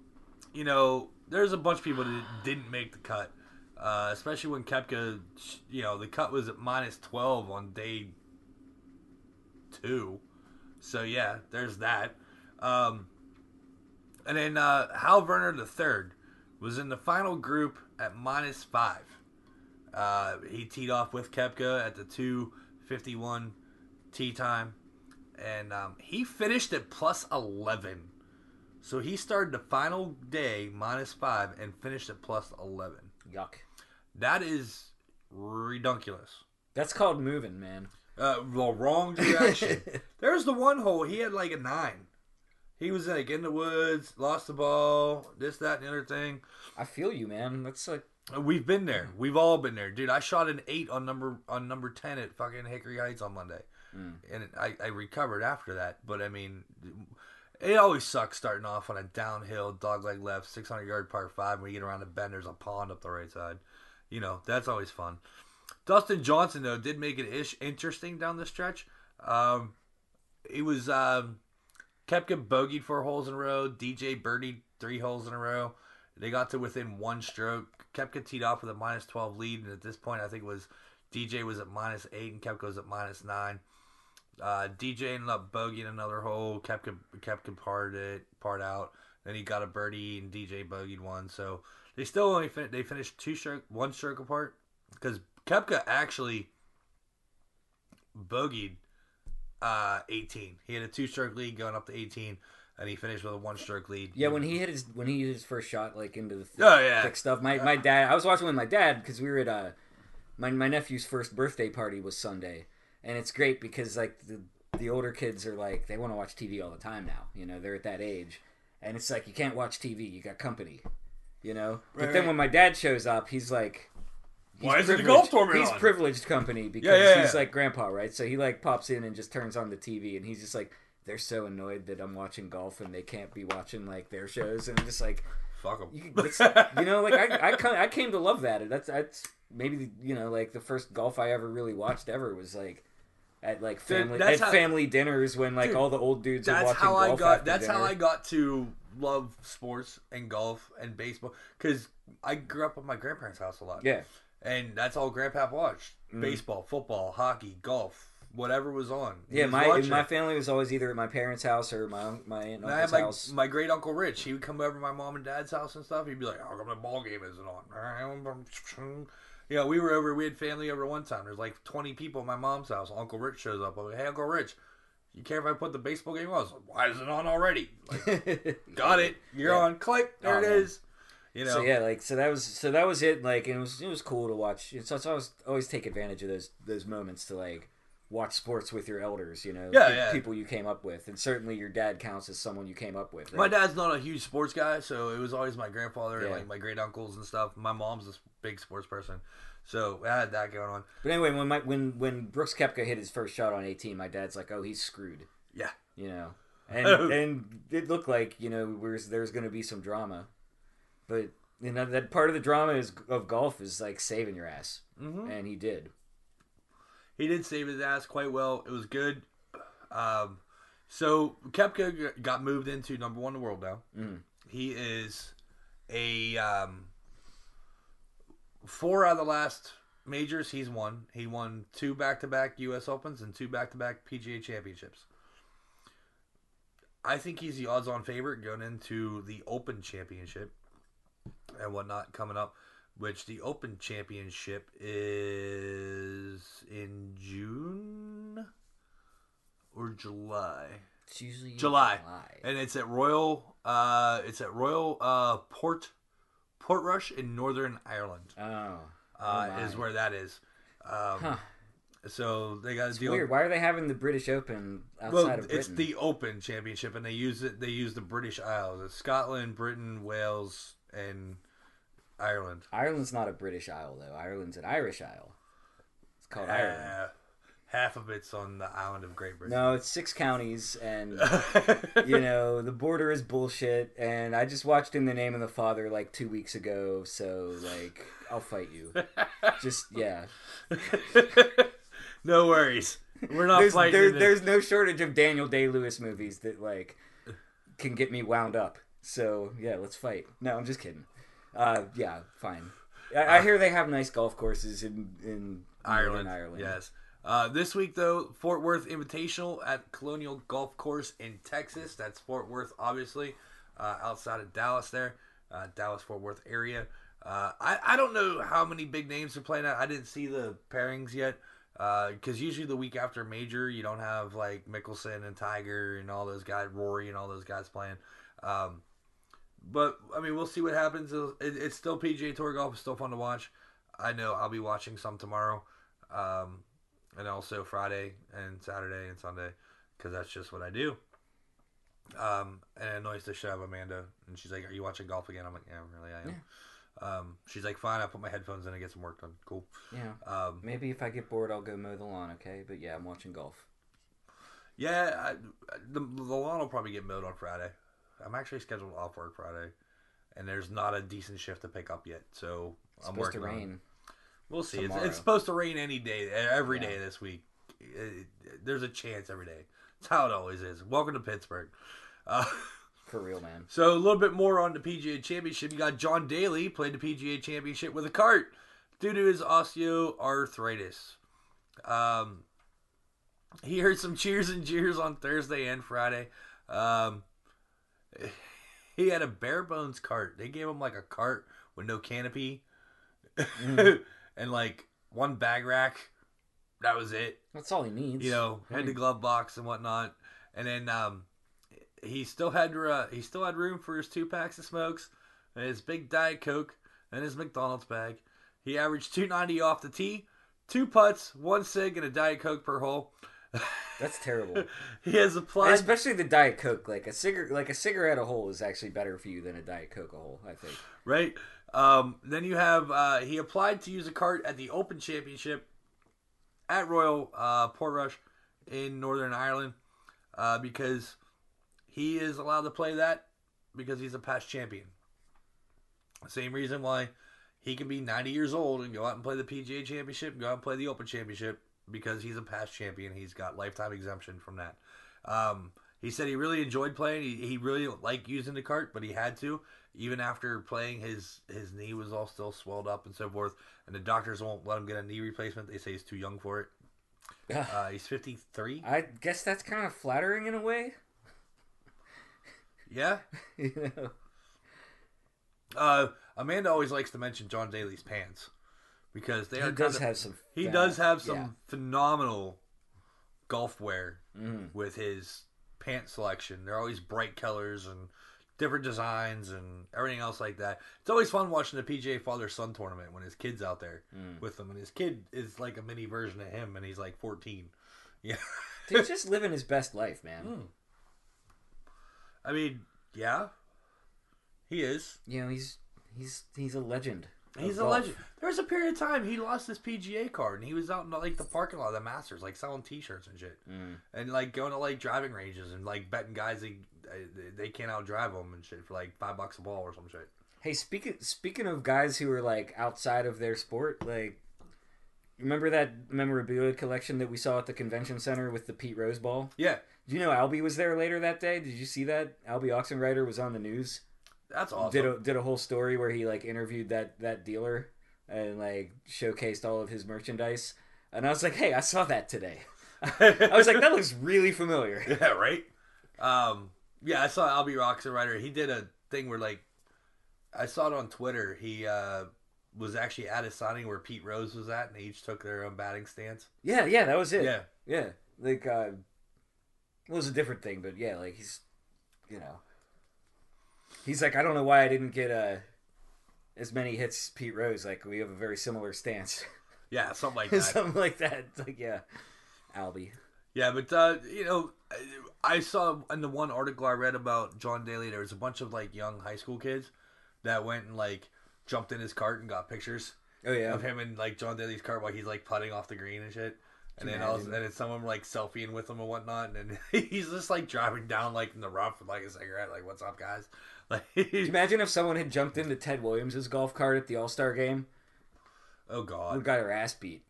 you know, there's a bunch of people that didn't make the cut, uh, especially when Koepka. You know, the cut was at minus twelve on day two, so yeah, there's that. Um, and then uh, Hal Varner the third was in the final group at minus five. Uh, he teed off with Koepka at the 251 tee time. And um, he finished at plus 11. So he started the final day minus five and finished at plus 11.
Yuck.
That is redunculous.
That's called moving, man.
Uh, the wrong direction. There's the one hole. He had like a nine. He was like in the woods, lost the ball, this, that, and the other thing.
I feel you, man. That's like
We've been there. We've all been there, dude. I shot an eight on number on number ten at fucking Hickory Heights on Monday, and I, I recovered after that. But I mean, it always sucks starting off on a downhill dogleg left, six hundred yard par five. When you get around the bend, there's a pond up the right side. You know that's always fun. Dustin Johnson though did make it ish interesting down the stretch. Um, was um, Koepka bogeyed four holes in a row. DJ birdied three holes in a row. They got to within one stroke. Koepka teed off with a minus 12 lead, and at this point, I think it was DJ was at minus 8 and Koepka was at minus 9. Uh, DJ ended up bogeying another hole. Koepka, Koepka parred it, parred out. Then he got a birdie, and DJ bogeyed one. So they still only fin- they finished two stroke, one stroke apart because Koepka actually bogeyed uh, 18. He had a two stroke lead going up to 18, and he finished with a one stroke lead.
yeah. When he hit his when he hit his first shot like into the thick,
Oh, yeah.
thick stuff. My my dad. I was watching with my dad because we were at uh my my nephew's first birthday party was Sunday, and it's great because like the the older kids are like they want to watch TV all the time now. You know they're at that age. and it's like you can't watch TV. You got company, you know. But then
right.
when my dad shows up, he's like. he's
Why isn't the golf tournament
He's
on?
privileged company because
yeah,
he's
yeah.
like grandpa, right? So he like pops in and just turns on the TV, and he's just like, they're so annoyed that I'm watching golf and they can't be watching like their shows, and I'm just like,
Fuck them.
you, you know, like I, I, I came to love that. That's that's maybe you know, like the first golf I ever really watched ever was like at like family at
how-
family dinners when like
Dude,
all the old dudes are
that's
watching
how I
golf
got. That's how. I got to love sports and golf and baseball because I grew up at my grandparents' house a lot.
Yeah,
and that's all Grandpa watched: mm. baseball, football, hockey, golf, whatever was on. He
yeah.
was
My my family was always either at my parents' house or my my aunt and
And I had
uncle's
my,
house.
my great uncle Rich. He would come over to my mom and dad's house and stuff. He'd be like, "How come the ball game isn't on?" You know, we were over. We had family over one time. There's like 20 people at my mom's house. Uncle Rich shows up. I'm like, "Hey, Uncle Rich, you care if I put the baseball game on?" I was like, Why is it on already? Like, got it. You're
Yeah.
on. Click. There
Oh,
it
man.
is. You know.
So yeah, like so that was so that was it. Like and it was it was cool to watch. So, so I always always take advantage of those those moments to like watch sports with your elders. You know,
Yeah, yeah.
people you came up with, and certainly your dad counts as someone you came up with.
My dad's not a huge sports guy, so it was always my grandfather and like my great uncles and stuff. My mom's a big sports person, so I had that going on.
But anyway, when my when when Brooks Koepka hit his first shot on 18, my dad's like, "Oh, he's screwed,"
Yeah,
you know, and and it looked like you know there's there's going to be some drama, but you know that part of the drama is of golf is like saving your ass,
Mhm.
and he did.
he did save his ass quite well. It was good. Um, so Koepka got moved into number one in the world now.
Mm.
He is a um, four out of the last majors he's won. He won two back-to-back U.S. Opens and two back-to-back PGA Championships. I think he's the odds-on favorite going into the Open Championship and whatnot coming up. Which the Open Championship is in June or July
It's usually
July. and it's at Royal. Uh, it's at Royal uh, Port Portrush in Northern Ireland.
Oh,
Uh,
Oh,
is where that is. Um,
huh.
So they got to deal.
weird. Why are they having the British Open outside
Well,
of Britain?
it's the Open Championship, and they use it. They use the British Isles: it's Scotland, Britain, Wales, and Ireland.
Ireland's not a British Isle though. Ireland's an Irish Isle. It's called Ireland.
Uh, half of it's on the island of Great Britain.
No, it's six counties, and you know the border is bullshit. And I just watched In the Name of the Father like two weeks ago, so like I'll fight you. Just yeah.
no worries. We're not
There's
fighting.
there, there's no shortage of Daniel Day Lewis movies that like can get me wound up. So yeah, let's fight. No, I'm just kidding. Uh, yeah, fine. I, I hear they have nice golf courses in in
Ireland.
Ireland.
Yes. Uh, this week, though, Fort Worth Invitational at Colonial Golf Course in Texas. That's Fort Worth, obviously, uh, outside of Dallas there, uh, Dallas Fort Worth area. Uh, I, I don't know how many big names are playing at. I didn't see the pairings yet. Because usually the week after major, you don't have like Mickelson and Tiger and all those guys, Rory and all those guys playing. Um, but I mean, we'll see what happens. It, it's still PGA Tour golf. It's still fun to watch. I know I'll be watching some tomorrow, um, and also Friday and Saturday and Sunday because that's just what I do. Um, and it annoys the shit out of Amanda, and she's like, "Are you watching golf again?" I'm like, "Yeah, really, I am." Um, she's like, "Fine, I'll put my headphones in and get some work done." Cool.
Yeah.
Um,
Maybe if I get bored, I'll go mow the lawn. Okay, but yeah, I'm watching golf.
yeah, I, the the lawn will probably get mowed on Friday. I'm actually scheduled off work Friday, and there's not a decent shift to pick up yet, so
It's
I'm
supposed to
working on it.
rain.
We'll see. It's, it's supposed to rain any day, every
Yeah.
day this week. It- there's a chance every day. It's how it always is. Welcome to Pittsburgh. Uh,
For real, man.
so a little bit more on the PGA Championship. You got John Daly played the PGA Championship with a cart due to his osteoarthritis. Um, he heard some cheers and jeers on Thursday and Friday. Um, he had a bare bones cart. They gave him like a cart with no canopy and like one bag rack. That was it
That's all he needs.
you know, head to glove box and whatnot. And then um, he still had uh, he still had room for his two packs of smokes, and his big diet coke, and his McDonald's bag. He averaged 290 off the tee, two putts, one cig, and a diet coke per hole.
That's terrible.
he has
And
applied.
especially the Diet Coke. Like a cigarette, like a cigarette a whole is actually better for you than a Diet Coke a whole. I think.
right? Um, then you have uh, he applied to use a cart at the Open Championship at Royal uh, Portrush in Northern Ireland uh, because he is allowed to play that because he's a past champion. Same reason why he can be 90 years old and go out and play the PGA Championship go out and play the Open Championship because he's a past champion. He's got lifetime exemption from that. Um, he said he really enjoyed playing. He, he really liked using the cart, but he had to. Even after playing, his his knee was all still swelled up and so forth. And the doctors won't let him get a knee replacement. They say he's too young for it. Uh, he's 53.
I guess that's kind of flattering in a way.
Yeah.
you know.
Uh, Amanda always likes to mention John Daly's pants because they
He
are
does
kind of-
have some.
He does have some phenomenal golf wear
Mhm.
with his pant selection. They're always bright colors and different designs and everything else like that. It's always fun watching the PGA Father Son tournament when his kid's out there
Mm.
with them, and his kid is like a mini version of him, and he's like 14. Yeah,
He's just living his best life, man.
Mm. I mean, yeah, he is.
You know, he's he's he's a legend.
He's a legend. There was a period of time he lost his PGA card, and he was out in like the parking lot of the Masters, like selling T-shirts and shit,
Mm.
and like going to like driving ranges and like betting guys they they can't outdrive them and shit for like five bucks a ball or some shit.
Hey, speaking speaking of guys who are like outside of their sport, like remember that memorabilia collection that we saw at the convention center with the Pete Rose ball?
Yeah,
Do you know Alby was there later that day? Did you see that? Alby Oxenreiter was on the news.
That's awesome.
Did a did a whole story where he like interviewed that that dealer and like showcased all of his merchandise. And I was like, "Hey, I saw that today." I was like, "That looks really familiar."
yeah, right. Um, yeah, I saw Alby Oxenreiter. He did a thing where like I saw it on Twitter. He uh was actually at a signing where Pete Rose was at, and they each took their own batting stance.
Yeah, yeah, that was it.
Yeah,
Yeah, like uh, it was a different thing, but yeah, like he's, you know, he's like, I don't know why I didn't get uh, as many hits as Pete Rose. Like we have a very similar stance,
yeah, something like that.
something like that. It's like yeah, Alby.
Yeah, but uh, you know, I saw in the one article I read about John Daly, there was a bunch of like young high school kids that went and like jumped in his cart and got pictures
Oh yeah,
of him and like John Daly's cart while he's like putting off the green and shit. And then also, and then someone like selfieing with him and whatnot, and then he's just like driving down like in the rough with like a cigarette, like "What's up, guys?" Like,
Imagine if someone had jumped into Ted Williams' golf cart at the All Star game.
oh God, We
got our ass beat.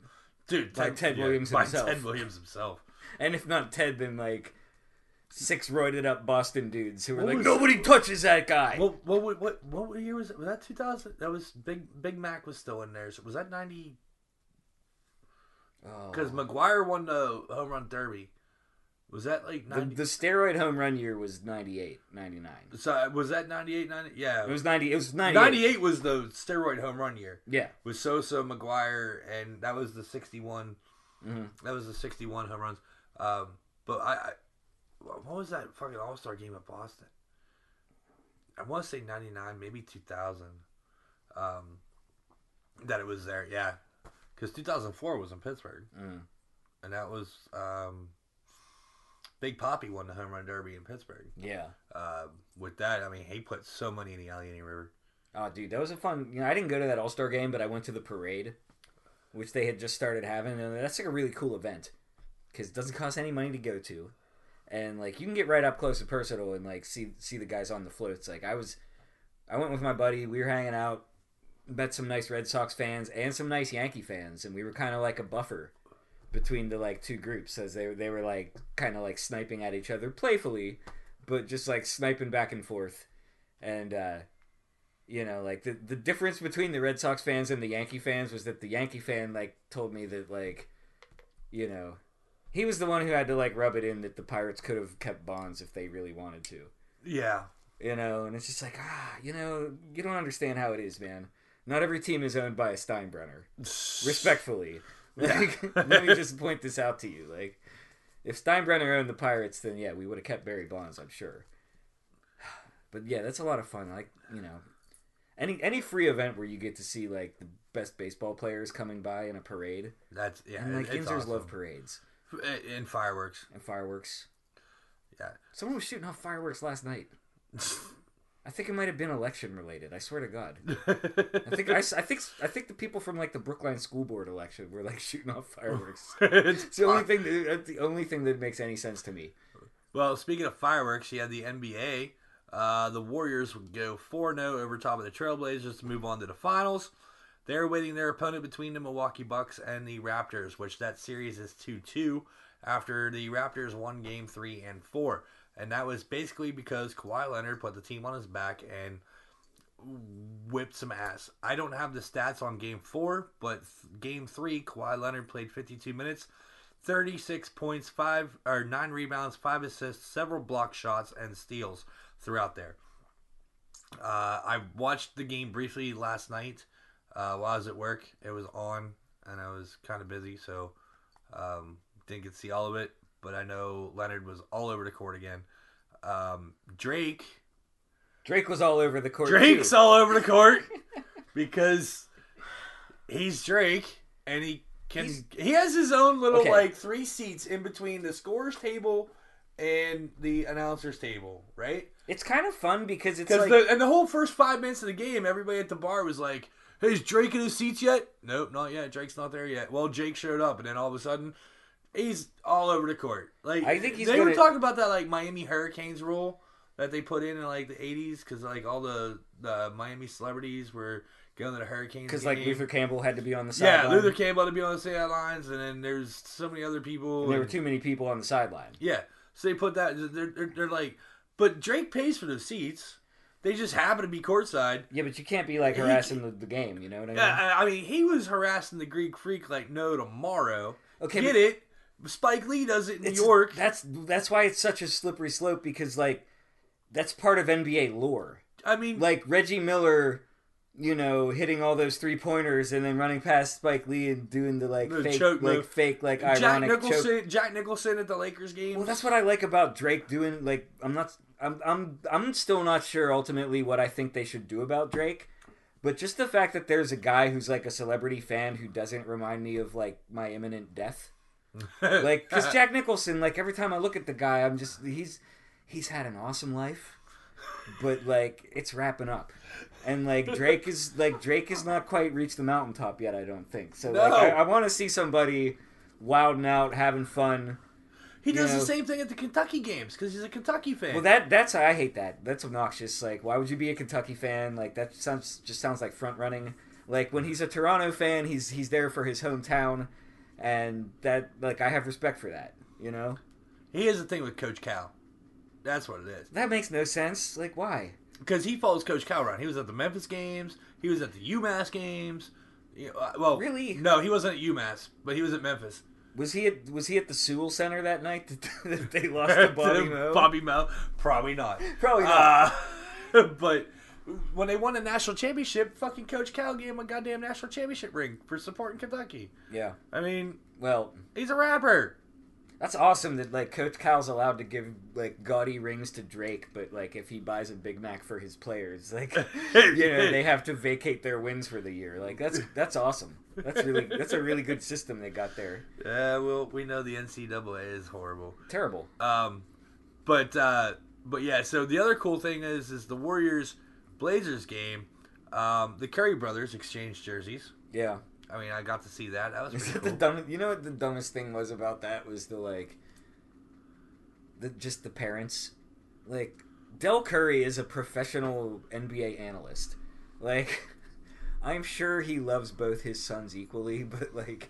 dude,
by Ted Williams
by
himself.
Ted Williams himself.
And if not Ted, then like six roided up Boston dudes who were
What
like,
was-
nobody touches that guy.
What what what what, year was it? Was that two thousand? That was Big Big Mac was still in there. So was that ninety?
Oh.
Because McGwire won the home run derby. Was that like
The,
90?
the steroid home run year was 98, 99.
so was that 98, 90? Yeah.
It was 90. It was 98.
98 was the steroid home run year.
Yeah.
With Sosa, McGwire, and that was the 61.
Mhm.
That was the 61 home runs. Um, but I, I, what was that fucking All Star game at Boston? I want to say 99, maybe 2000. Um, that it was there, yeah. Because 2004 was in Pittsburgh.
Mm.
And that was um, Big Papi won the home run derby in Pittsburgh.
Yeah.
Uh, with that, I mean, he put so money in the Allegheny River.
Oh, dude, that was a fun. You know, I didn't go to that All Star game, but I went to the parade, which they had just started having, and that's like a really cool event because it doesn't cost any money to go to, and like you can get right up close and personal and like see see the guys on the floats. Like I was, I went with my buddy. We were hanging out, met some nice Red Sox fans and some nice Yankee fans, and we were kind of like a buffer between the like two groups as they they were like kind of like sniping at each other playfully, but just like sniping back and forth, and. uh you know, like the the difference between the Red Sox fans and the Yankee fans was that the Yankee fan like told me that like, you know, he was the one who had to like rub it in that the Pirates could have kept Bonds if they really wanted to.
Yeah.
You know, and it's just like ah, you know, you don't understand how it is, man. Not every team is owned by a Steinbrenner. Respectfully, like, let me just point this out to you. Like, if Steinbrenner owned the Pirates, then yeah, we would have kept Barry Bonds, I'm sure. But yeah, that's a lot of fun. Like, you know, any any free event where you get to see like the best baseball players coming by in a parade,
That's yeah.
and like
it's awesome.
love parades.
in eh, fireworks.
and fireworks.
Yeah.
Someone was shooting off fireworks last night. I think it might have been election related. I swear to God. I think I, I think I think the people from like the Brookline School Board election were like shooting off fireworks. It's the only thing. That, the only thing that makes any sense to me.
Well, speaking of fireworks, you had the NBA. Uh, the Warriors would go 4 0 over top of the Trailblazers to move on to the finals. They're waiting their opponent between the Milwaukee Bucks and the Raptors, which that series is 2 2 after the Raptors won game 3 and 4. And that was basically because Kawhi Leonard put the team on his back and whipped some ass. I don't have the stats on game 4, but game 3, Kawhi Leonard played 52 minutes. 36 points, five or nine rebounds, five assists, several block shots, and steals throughout there. Uh, I watched the game briefly last night uh, while I was at work. It was on, and I was kind of busy, so um, didn't get to see all of it. But I know Leonard was all over the court again. Um, Drake,
Drake was all over the court.
Drake's
too.
all over the court because he's Drake, and he can
He's-
he has his own little
Okay.
like three seats in between the scorers table and the announcers table, right?
It's kind of fun because it's like
the and the whole first five minutes of the game, everybody at the bar was like, "Hey, is Drake in his seats yet?" Nope, not yet. Drake's not there yet. Well, Jake showed up, and then all of a sudden, he's all over the court. Like
I think he's
they were
gonna-
talking about that like Miami Hurricanes rule that they put in in like the '80s because like all the the Miami celebrities were going to the Hurricanes
because like. Luther Campbell had to be on the sideline. Yeah.
Luther Campbell had to be on the sidelines, and then there's so many other people.
And there were too many people on the sideline.
yeah, so they put that. They're, they're, they're like, but Drake pays for those seats. They just happen to be courtside.
Yeah, but you can't be like harassing the, the game. You know what I mean?
Yeah, I I mean, he was harassing the Greek freak like no tomorrow.
Okay,
get
but-
it? Spike Lee does it in New York.
That's that's why it's such a slippery slope because like that's part of NBA lore.
I mean,
Like Reggie Miller, you know, hitting all those three pointers and then running past Spike Lee and doing the like
The
fake, like
move.
fake, like
Jack
ironic
Nicholson.
choke.
Jack Nicholson at the Lakers game.
Well, that's what I like about Drake doing. Like, I'm not, I'm, I'm, I'm still not sure ultimately what I think they should do about Drake. But just the fact that there's a guy who's like a celebrity fan who doesn't remind me of like my imminent death. like because uh, Jack Nicholson, like every time I look at the guy, I'm just he's he's had an awesome life, but like it's wrapping up, and like Drake is like Drake has not quite reached the mountaintop yet. I don't think so. Like I, I want to see somebody wilding out, having fun.
he does
you
the same thing at the Kentucky games because he's a Kentucky fan.
Well, that that's I hate that. That's obnoxious. Like, why would you be a Kentucky fan? Like that sounds just sounds like front running. Like when he's a Toronto fan, he's he's there for his hometown, and that like I have respect for that. You know,
he has a thing with Coach Cal. That's what it is.
that makes no sense. Like why?
Because he follows Coach Cal around. He was at the Memphis games. He was at the UMass games. Uh, well,
Really?
No, he wasn't at UMass, but he was at Memphis.
Was he at was he at the Sewall Center that night that, that they lost to Bobby Moe?
Bobby Mo. Probably not.
Probably not.
Uh, but when they won the national championship, fucking Coach Cal gave him a goddamn national championship ring for supporting Kentucky.
Yeah.
I mean,
Well,
he's a rapper.
that's awesome that like Coach Cal's allowed to give like gaudy rings to Drake, but like if he buys a Big Mac for his players, like you know they have to vacate their wins for the year. Like that's that's awesome. That's really that's a really good system they got there.
Yeah, well, we know the NCAA is horrible.
Terrible.
Um, but uh, but yeah. So the other cool thing is is the Warriors Blazers game. Um, the Curry brothers exchanged jerseys.
Yeah.
I mean, I got to see that. That was pretty
it the
cool.
dumb? You know what the dumbest thing was about that was the like, the just the parents, like Del Curry is a professional NBA analyst. Like, I'm sure he loves both his sons equally, but like,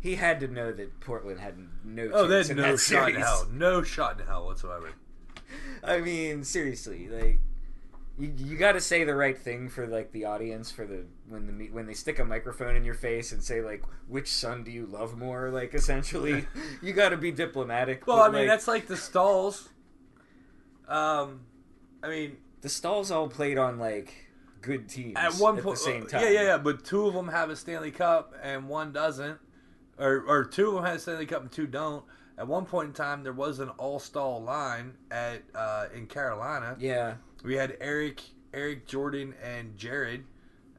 he had to know that Portland had no.
Oh, there's
in
no shot in hell. No shot in hell whatsoever.
I mean, seriously, like. You, you got to say the right thing for like the audience for the when the when they stick a microphone in your face and say like which son do you love more like essentially you got to be diplomatic.
Well,
but,
I mean,
like,
that's like the Staals. Um, I mean,
the Staals all played on like good teams
at one
at
point,
the same time.
yeah, yeah, yeah. But two of them have a Stanley Cup and one doesn't, or or two of them have a Stanley Cup and two don't. At one point in time, there was an all-Staal line at uh, in Carolina.
Yeah,
We had Eric, Eric Jordan, and Jared,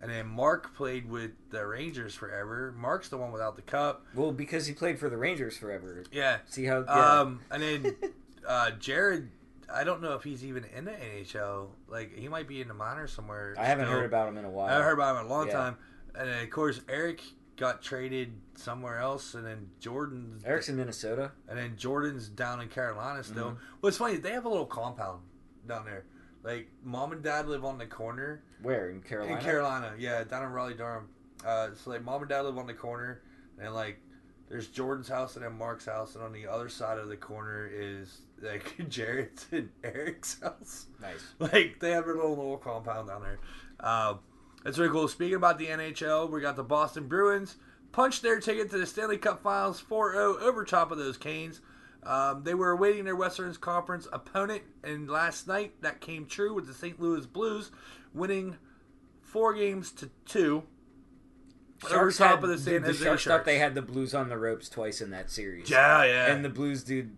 and then Marc played with the Rangers forever. Marc's the one without the cup.
Well, because he played for the Rangers forever.
Yeah.
See how? Yeah.
Um, and then uh, Jared, I don't know if he's even in the NHL. Like he might be in the minors somewhere.
I haven't
still.
heard about him in a while.
I haven't heard about him in a long
Yeah.
time. And then of course Eric got traded somewhere else, and then Jordan.
Eric's in Minnesota.
And then Jordan's down in Carolina still.
Mhm.
Well, it's funny. They have a little compound down there. Like mom and dad live on the corner
Where in Carolina?
in Carolina. Yeah, down in Raleigh, Durham. Uh, so like mom and dad live on the corner, and like there's Jordan's house and then Marc's house, and on the other side of the corner is like Jared's and Eric's house.
Nice.
Like they have their little little compound down there. Um, that's really cool. Speaking about the NHL, we got the Boston Bruins punched their ticket to the Stanley Cup Finals 4-0 over top of those Canes. Um, they were awaiting their Western Conference opponent, and last night that came true with the St. Louis Blues winning four games to two. over top
had-
of the San
the Sharks
Sharks.
thought they had the Blues on the ropes twice in that series.
yeah, yeah,
And the Blues, dude.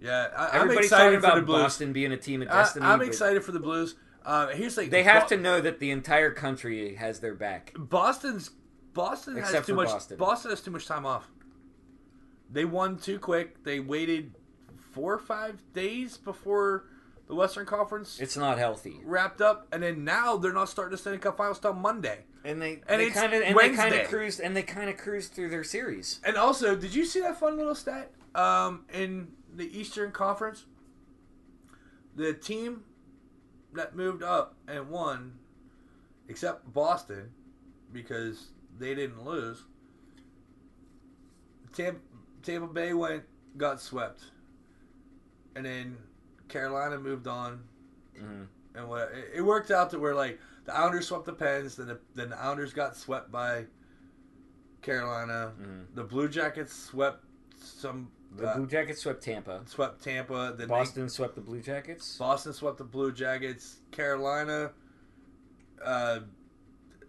yeah. I, I'm
Everybody's
excited
talking
for
about
the Blues.
Boston being a team of
I,
destiny.
I'm excited for the Blues. Uh, here's the,
they have
Bo-
to know that the entire country has their back.
Boston's Boston has too much.
Boston.
Boston. has too much time off. They won too quick. They waited four or five days before the Western Conference
It's not healthy.
wrapped up, and then now they're not starting the Stanley Cup Finals till Monday.
And they
And
they
it's
kind of and they kind
Wednesday.
of cruised and they kind of cruised through their series.
And also, did you see that fun little stat um, in the Eastern Conference? The team that moved up and won, except Boston, because they didn't lose. Tampa, Tampa Bay went got swept, and then Carolina moved on,
Mhm.
and what it, it worked out to where like the Islanders swept the Pens, then the then the Islanders got swept by Carolina.
Mhm.
The Blue Jackets swept some.
The
uh,
Blue Jackets swept Tampa.
swept Tampa. Then
Boston swept the Blue Jackets.
Boston swept the Blue Jackets. Carolina. Uh,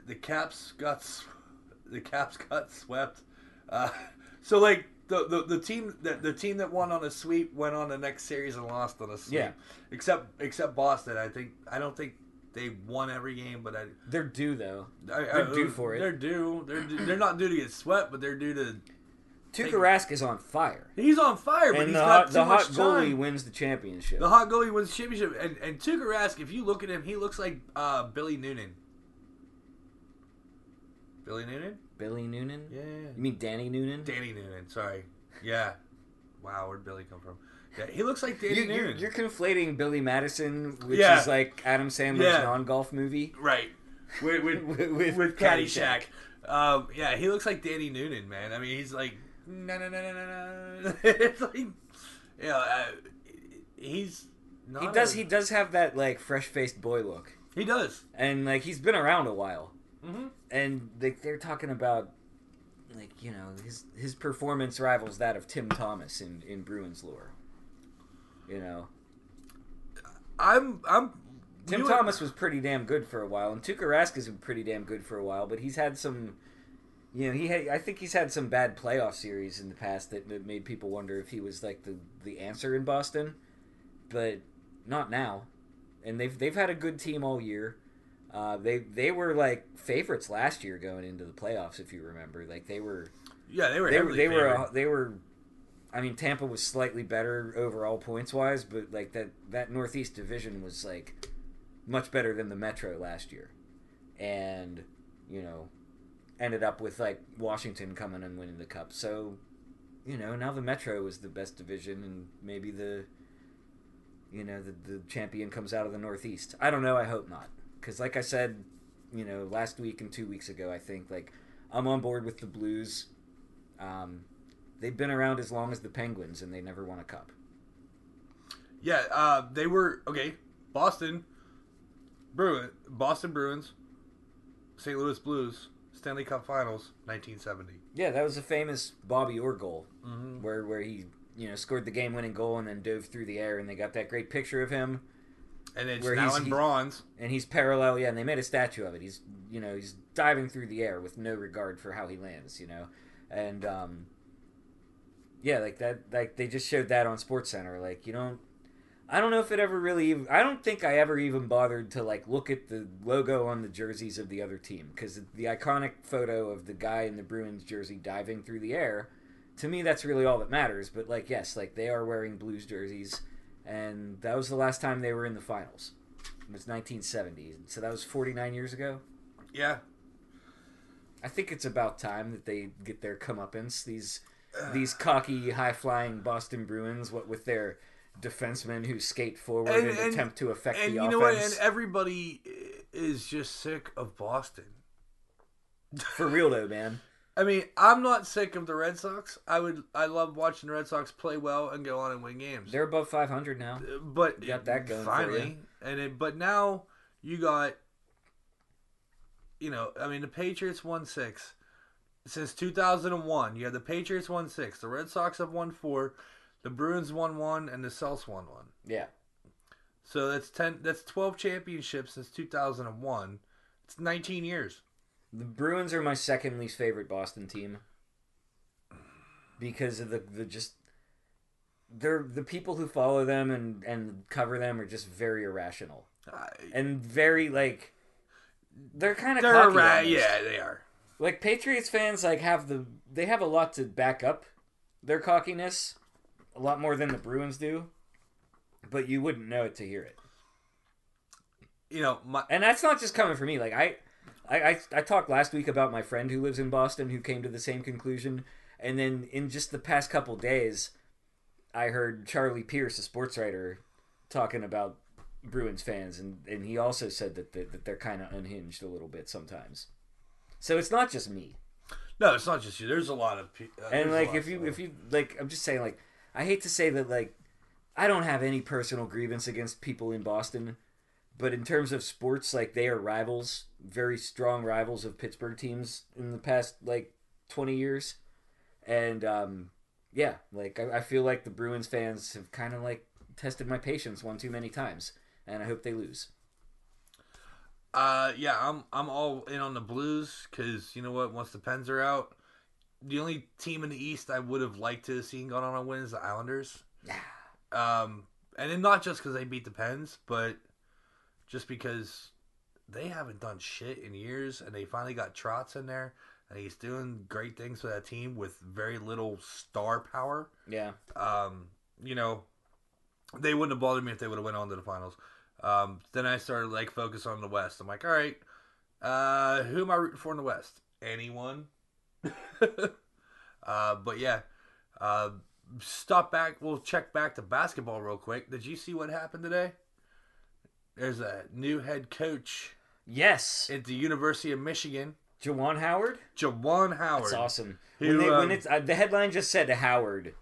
the Caps got the Caps got swept. Uh, so like the, the the team that the team that won on a sweep went on the next series and lost on a sweep.
Yeah.
Except except Boston. I think I don't think they won every game, but I.
They're due though.
I,
They're
I-
due for it.
They're due. They're due, they're not due to get swept, but they're due to.
Tuukka Rask is on fire,
He's on fire, but
and
he's
the
got
the hot
time.
goalie wins the championship.
The hot goalie wins the championship, and and Tuukka Rask. If you look at him, he looks like uh, Billy Noonan. Billy Noonan?
Billy Noonan.
Yeah.
You mean Danny Noonan?
Danny Noonan. Sorry. Yeah. Wow, where'd Billy come from? Yeah, he looks like Danny
You, you're,
Noonan.
you're conflating Billy Madison, which
Yeah.
is like Adam Sandler's
Yeah.
non-golf movie.
right. With with
With-
with,
with
Caddyshack. Um, yeah, he looks like Danny Noonan, man. I mean, he's like no no no no no no. It's like you know, uh, he's not
He does.
a-
He does have that like fresh-faced boy look,
he does.
and like he's been around a while.
Mm-hmm.
and they, they're talking about like you know his his performance rivals that of Tim Thomas in in Bruins lore. You know,
I'm I'm
Tim Thomas was pretty damn good for a while, and Tuukka Rask has been pretty damn good for a while. But he's had some, you know, he had I think he's had some bad playoff series in the past that, that made people wonder if he was like the the answer in Boston, but not now. And they've they've had a good team all year. Uh, they they were like favorites last year going into the playoffs, if you remember. Like they were
Yeah, they were.
they were they were they were. I mean, Tampa was slightly better overall points wise, but like that that Northeast division was like much better than the Metro last year, and you know ended up with like Washington coming and winning the cup. So you know now the Metro is the best division, and maybe the you know the the champion comes out of the Northeast. I don't know. I hope not, because like I said, you know last week and two weeks ago, I think like I'm on board with the Blues. Um, they've been around as long as the Penguins, and they never won a cup.
Yeah, uh, they were okay. Boston Bruin, Boston Bruins, St. Louis Blues, Stanley Cup Finals, 1970.
Yeah, that was a famous Bobby Orr goal,
Mm-hmm.
where where he you know scored the game-winning goal and then dove through the air, and they got that great picture of him,
And it's
Where
now
he's-
in bronze.
and he's parallel. Yeah, and they made a statue of it. He's you know he's diving through the air with no regard for how he lands. You know, and um, yeah, like that. Like they just showed that on Sports Center. Like you don't. I don't know if it ever really. Even, I don't think I ever even bothered to like look at the logo on the jerseys of the other team because the iconic photo of the guy in the Bruins jersey diving through the air. To me, that's really all that matters. But like, yes, like they are wearing Blues jerseys, and that was the last time they were in the finals. It was 1970, so that was 49 years ago.
Yeah.
I think it's about time that they get their comeuppance. These these cocky, high flying Boston Bruins, what with their defensemen who skate forward and,
And- and-
attempt to affect
And
the
you know what?
offense.
And everybody is just sick of Boston.
For real though, man.
I mean, I'm not sick of the Red Sox. I would, I love watching the Red Sox play well and go on and win games.
They're above 500 now.
Uh, but
got that going
finally,
you.
and it, but now you got, you know, I mean, the Patriots won six since 2001. You had the Patriots won six, the Red Sox have won four, the Bruins won one, and the Celtics won one.
Yeah.
So that's ten. That's 12 championships since 2001. It's 19 years.
The Bruins are my second least favorite Boston team because of the the just they're the people who follow them and and cover them are just very irrational
I-
and very like they're kind of
They're
cocky
right. Yeah, they are.
like Patriots fans like have the they have a lot to back up their cockiness a lot more than the Bruins do but you wouldn't know it to hear it
You know, my
and that's not just coming from me. Like I, I, I, I talked last week about my friend who lives in Boston who came to the same conclusion, and then in just the past couple days, I heard Charlie Pierce, a sports writer, talking about Bruins fans, and and he also said that that, that they're kind of unhinged a little bit sometimes. So it's not just me.
no, it's not just you. There's a lot of people.
Uh, and like if you if you like, I'm just saying like I hate to say that like I don't have any personal grievance against people in Boston, but in terms of sports, like they are rivals, very strong rivals of Pittsburgh teams in the past like 20 years, and um, yeah, like I, I feel like the Bruins fans have kind of like tested my patience one too many times, and I hope they lose.
Uh, yeah, I'm I'm all in on the Blues because you know what? Once the Pens are out, the only team in the East I would have liked to have seen gone on a win is the Islanders. Yeah. Um, and then not just because they beat the Pens, but just because they haven't done shit in years, and they finally got Trotz in there, and he's doing great things for that team with very little star power.
Yeah,
um, you know, they wouldn't have bothered me if they would have went on to the finals. Um, then I started like focus on the West. I'm like, all right, uh, who am I rooting for in the West? Anyone? uh, but yeah, uh, stop back. We'll check back to basketball real quick. Did you see what happened today? There's a new head coach
yes,
at the University of Michigan,
Juwan Howard.
Juwan Howard.
That's awesome.
Who,
when, they,
um,
when it's uh, the headline just said Howard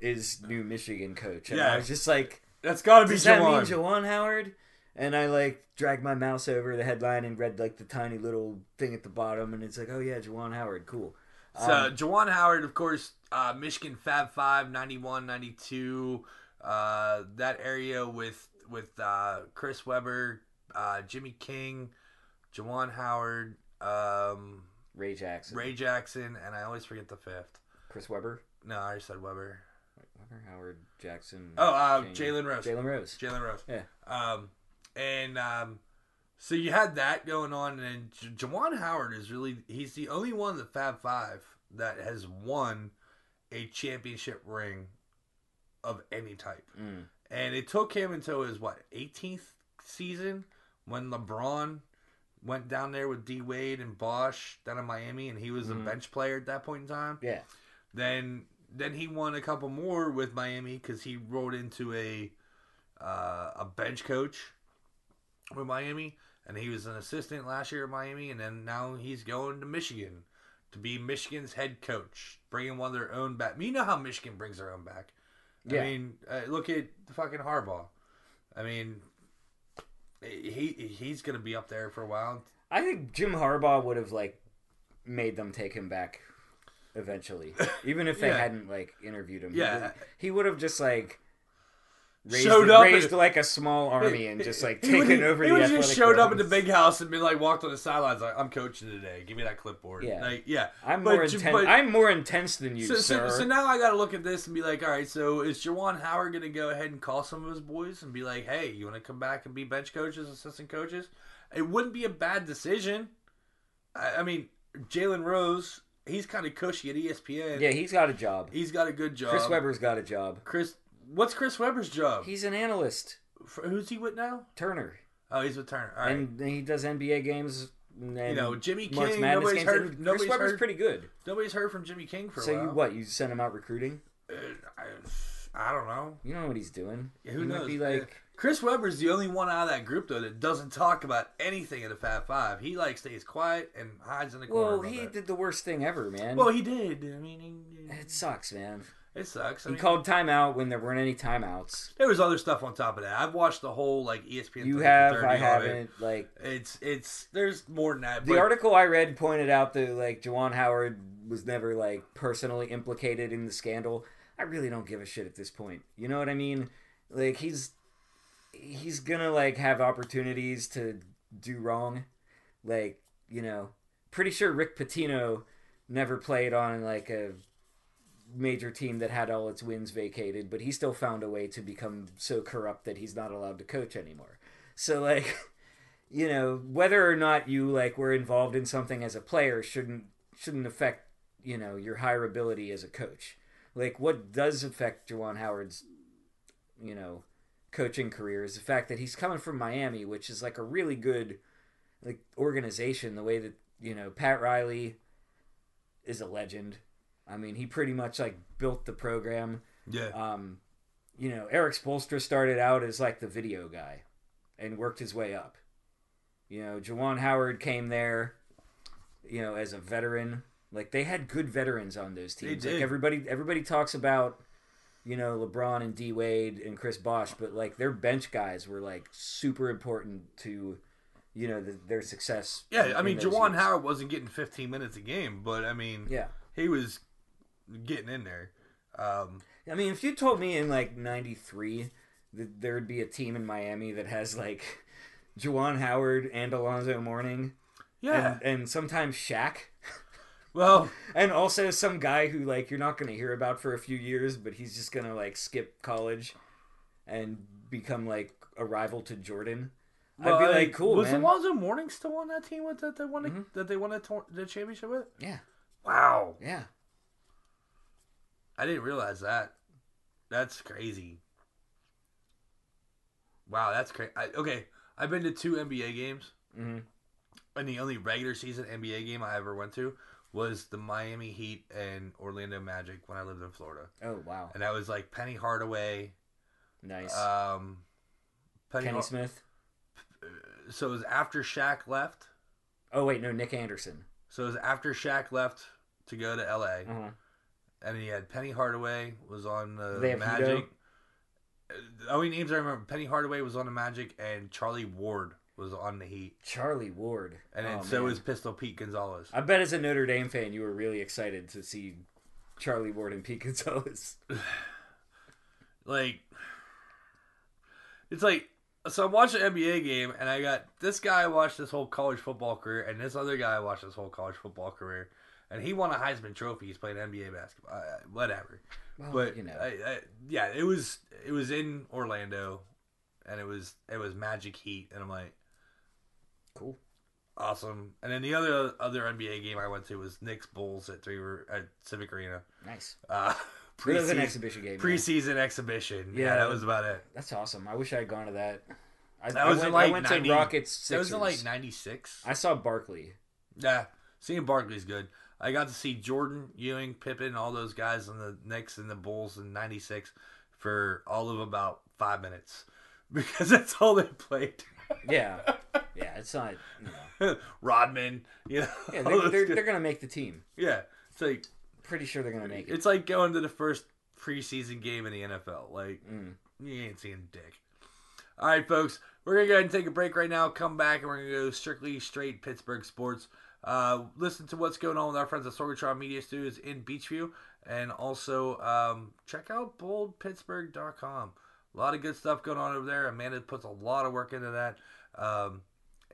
is new Michigan coach, and
Yeah.
I was just like,
That's got to be
does that mean
Juwan.
Juwan Howard? And I like dragged my mouse over the headline and read like the tiny little thing at the bottom, and it's like, oh yeah, Juwan Howard, cool.
So,
Um,
Juwan Howard, of course, uh, Michigan Fab 5, 91, 92, uh, that area with with uh, Chris Webber, uh, Jimmy King, Juwan Howard, um,
Ray Jackson,
Ray Jackson, and I always forget the fifth.
Chris Webber,
No, I already said Webber.
Webber, Howard, Jackson.
Oh, uh. Jalen Rose.
Jalen Rose.
Jalen Rose.
Yeah.
Um, and um, so you had that going on, and J- Juwan Howard is really he's the only one of the Fab Five that has won a championship ring of any type.
Mm.
And it took him until his what 18th season when LeBron went down there with D Wade and Bosh down in Miami, and he was
Mhm.
a bench player at that point in time.
Yeah.
Then then he won a couple more with Miami because he rolled into a uh, a bench coach with Miami, and he was an assistant last year at Miami, and then now he's going to Michigan to be Michigan's head coach, bringing one of their own back. You know how Michigan brings their own back.
Yeah.
I mean, uh, look at the fucking Harbaugh. I mean, he he's gonna be up there for a while.
I think Jim Harbaugh would have like made them take him back eventually, even if they
Yeah.
hadn't like interviewed him.
Yeah.
he would have just like raised,
Showed up
raised
and-
like a small army and just like taken over
He
the
would just showed up in the big house and been like walked on the sidelines like I'm coaching today. Give me that clipboard.
Yeah.
like, yeah.
I'm
But
more intense.
but-
I'm more intense than you,
So, so,
sir.
so now I got to look at this and be like, all right, so is Juwan Howard going to go ahead and call some of his boys and be like, hey, you want to come back and be bench coaches, assistant coaches? It wouldn't be a bad decision. I, I mean, Jalen Rose, he's kind of cushy at ESPN.
yeah, he's got a job.
he's got a good job.
Chris Webber's got a job.
Chris, what's Chris Webber's job?
He's an analyst.
For, who's he with now?
Turner.
Oh, he's with Turner. All right.
and he does NBA games. And
you know, Jimmy
March
King.
Madness
Nobody's
games,
heard.
and Chris Webber's
heard.
pretty good.
Nobody's heard from Jimmy King for a
So
while.
you what? You send him out recruiting?
Uh, I, I don't know.
You know what he's doing?
Yeah, who
he
knows?
Might be like,
Chris Webber's the only one out of that group though that doesn't talk about anything in the Fab Five. He like stays quiet and hides in the corner.
well, he
bit.
did the worst thing ever, man.
Well, he did. I mean, he,
it sucks, man.
It sucks. I
He
mean,
called timeout when there weren't any timeouts.
there was other stuff on top of that. I've watched the whole like ESPN.
You have, I haven't. Like
It's it's there's more than that.
the article I read pointed out that like Juwan Howard was never like personally implicated in the scandal. I really don't give a shit at this point. You know what I mean? Like he's he's gonna like have opportunities to do wrong. Like, you know, pretty sure Rick Pitino never played on like a major team that had all its wins vacated, but he still found a way to become so corrupt that he's not allowed to coach anymore. So like you know whether or not you like were involved in something as a player shouldn't shouldn't affect you know your hireability as a coach. Like what does affect Juwan Howard's you know coaching career is the fact that he's coming from Miami which is like a really good like organization. The way that you know Pat Riley is a legend I mean he pretty much like built the program
yeah.
um, you know, Erik Spoelstra started out as like the video guy and worked his way up. You know, Juwan Howard came there, you know, as a veteran. Like they had good veterans on those
They
teams.
did.
Like everybody everybody talks about, you know, LeBron and D Wade and Chris Bosh, but like their bench guys were like super important to, you know, the, their success.
yeah, I mean,
Juwan.
Howard wasn't getting 15 minutes a game, but I mean,
Yeah.
he was getting in there. Um,
I mean, if you told me in like '93 that there would be a team in Miami that has like Juwan Howard and Alonzo Mourning,
yeah.
and, and sometimes Shaq,
well,
and also some guy who like you're not going to hear about for a few years, but he's just going to like skip college and become like a rival to Jordan. I'd be like, cool,
Was
man.
Alonzo Mourning still on that team with that they won
Mhm.
that they won the, tor- the championship with?
Yeah,
Wow,
yeah.
I didn't realize that. That's crazy. Wow, that's crazy. Okay, I've been to two NBA games,
hmm
and the only regular season NBA game I ever went to was the Miami Heat and Orlando Magic when I lived in Florida,
Oh wow,
and that was like Penny Hardaway,
nice.
um, Penny. Har-
Smith.
so it was after Shaq left.
Oh wait, no, Nick Anderson.
So it was after Shaq left to go to LA,
Uh-huh.
And he had Penny Hardaway was on the
They
Magic.
Hito?
Uh, The only names I remember: Penny Hardaway was on the Magic, and Charlie Ward was on the Heat,
Charlie Ward.
and then
Oh,
so
man.
was Pistol Pete Gonzalez.
I bet as a Notre Dame fan, you were really excited to see Charlie Ward and Pete Gonzalez.
Like, it's like so. I'm watching an NBA game, and I got this guy watched his whole college football career, and this other guy watched his whole college football career, and he won a Heisman Trophy. He's playing NBA basketball, uh, whatever.
Well,
but
you know,
I, I, yeah, it was it was in Orlando, and it was it was Magic Heat, and I'm like
cool.
awesome. And then the other other NBA game I went to was Knicks Bulls at three at Civic Arena.
Nice.
Uh,
It was an
preseason-
exhibition game.
Preseason exhibition. Yeah,
Yeah.
that was about it.
That's awesome. I wish I had gone to that. I,
That
I
was
went,
like
I went
90
to Rockets.
That was in like '96.
I saw Barkley.
Yeah, seeing Barkley's good. I got to see Jordan, Ewing, Pippen, all those guys in the Knicks and the Bulls in '96 for all of about five minutes because that's all they played.
Yeah, yeah. It's not. You know.
Rodman, you know.
Yeah, they're, they're, they're gonna make the team.
yeah. It's like
Pretty sure they're gonna make it.
it's like going to the first preseason game in the NFL. Like
Mm.
you ain't seeing dick. All right, folks, we're gonna go ahead and take a break right now. Come back and we're gonna go strictly straight Pittsburgh sports. Uh, listen to what's going on with our friends at Sorgatron Media Studios in Beechview, and also um, check out boldpittsburgh.com. a lot of good stuff going on over there. Amanda puts a lot of work into that, um,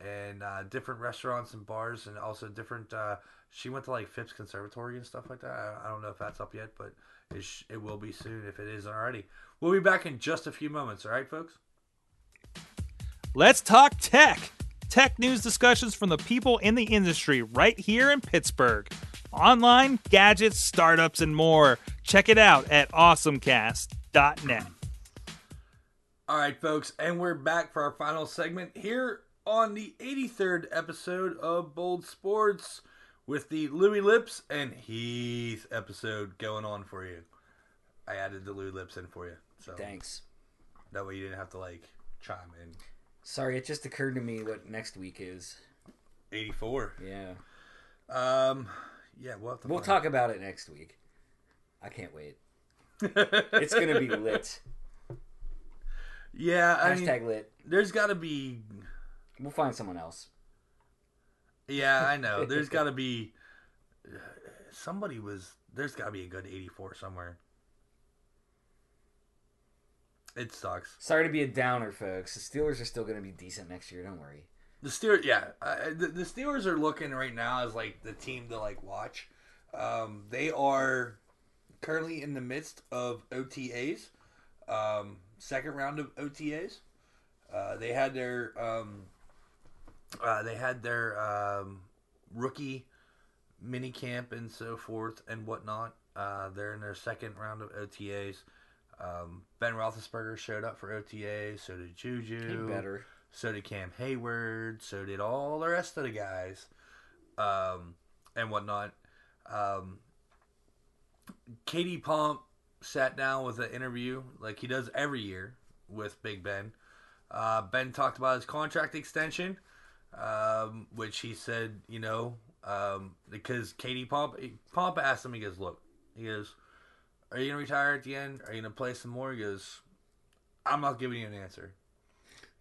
and uh, different restaurants and bars, and also different. Uh, she went to like Phipps Conservatory and stuff like that. I, I don't know if that's up yet, but it, sh- it will be soon if it isn't already. We'll be back in just a few moments. All right, folks.
Let's talk tech. Tech news discussions from the people in the industry right here in Pittsburgh. Online, gadgets, startups, and more. Check it out at awesomecast.net.
All right, folks, and we're back for our final segment here on the 83rd episode of Bold Sports with the Louis Lipps and Heath episode going on for you. I added the Louis Lipps in for you, so
Thanks.
that way you didn't have to like chime in.
Sorry, it just occurred to me what next week is.
84.
Yeah.
Um, yeah, we'll have to.
We'll
find-
talk about it next week. I can't wait. It's gonna be lit.
yeah, I mean,
Hashtag lit.
there's got to be.
We'll find someone else.
Yeah, I know. There's got to be. Somebody was. There's got to be a good 84 somewhere. It sucks.
Sorry to be a downer, folks. The Steelers are still gonna be decent next year. Don't worry.
The Steelers, yeah, uh, the, the Steelers are looking right now as like the team to like watch. Um, they are currently in the midst of OTAs, um, second round of OTAs. Uh, they had their um, uh, they had their um, rookie mini camp and so forth and whatnot. Uh, they're in their second round of OTAs. Um, ben Roethlisberger showed up for OTA. So did Juju.
He better.
So did Cam Hayward. So did all the rest of the guys, um, and whatnot. Um, Katie Pomp sat down with an interview like he does every year with Big Ben. Uh, ben talked about his contract extension, um, which he said, you know, um, because Katie Pomp, Pomp asked him, he goes, look, he goes, are you gonna retire at the end? Are you gonna play some more? He goes, I'm not giving you an answer.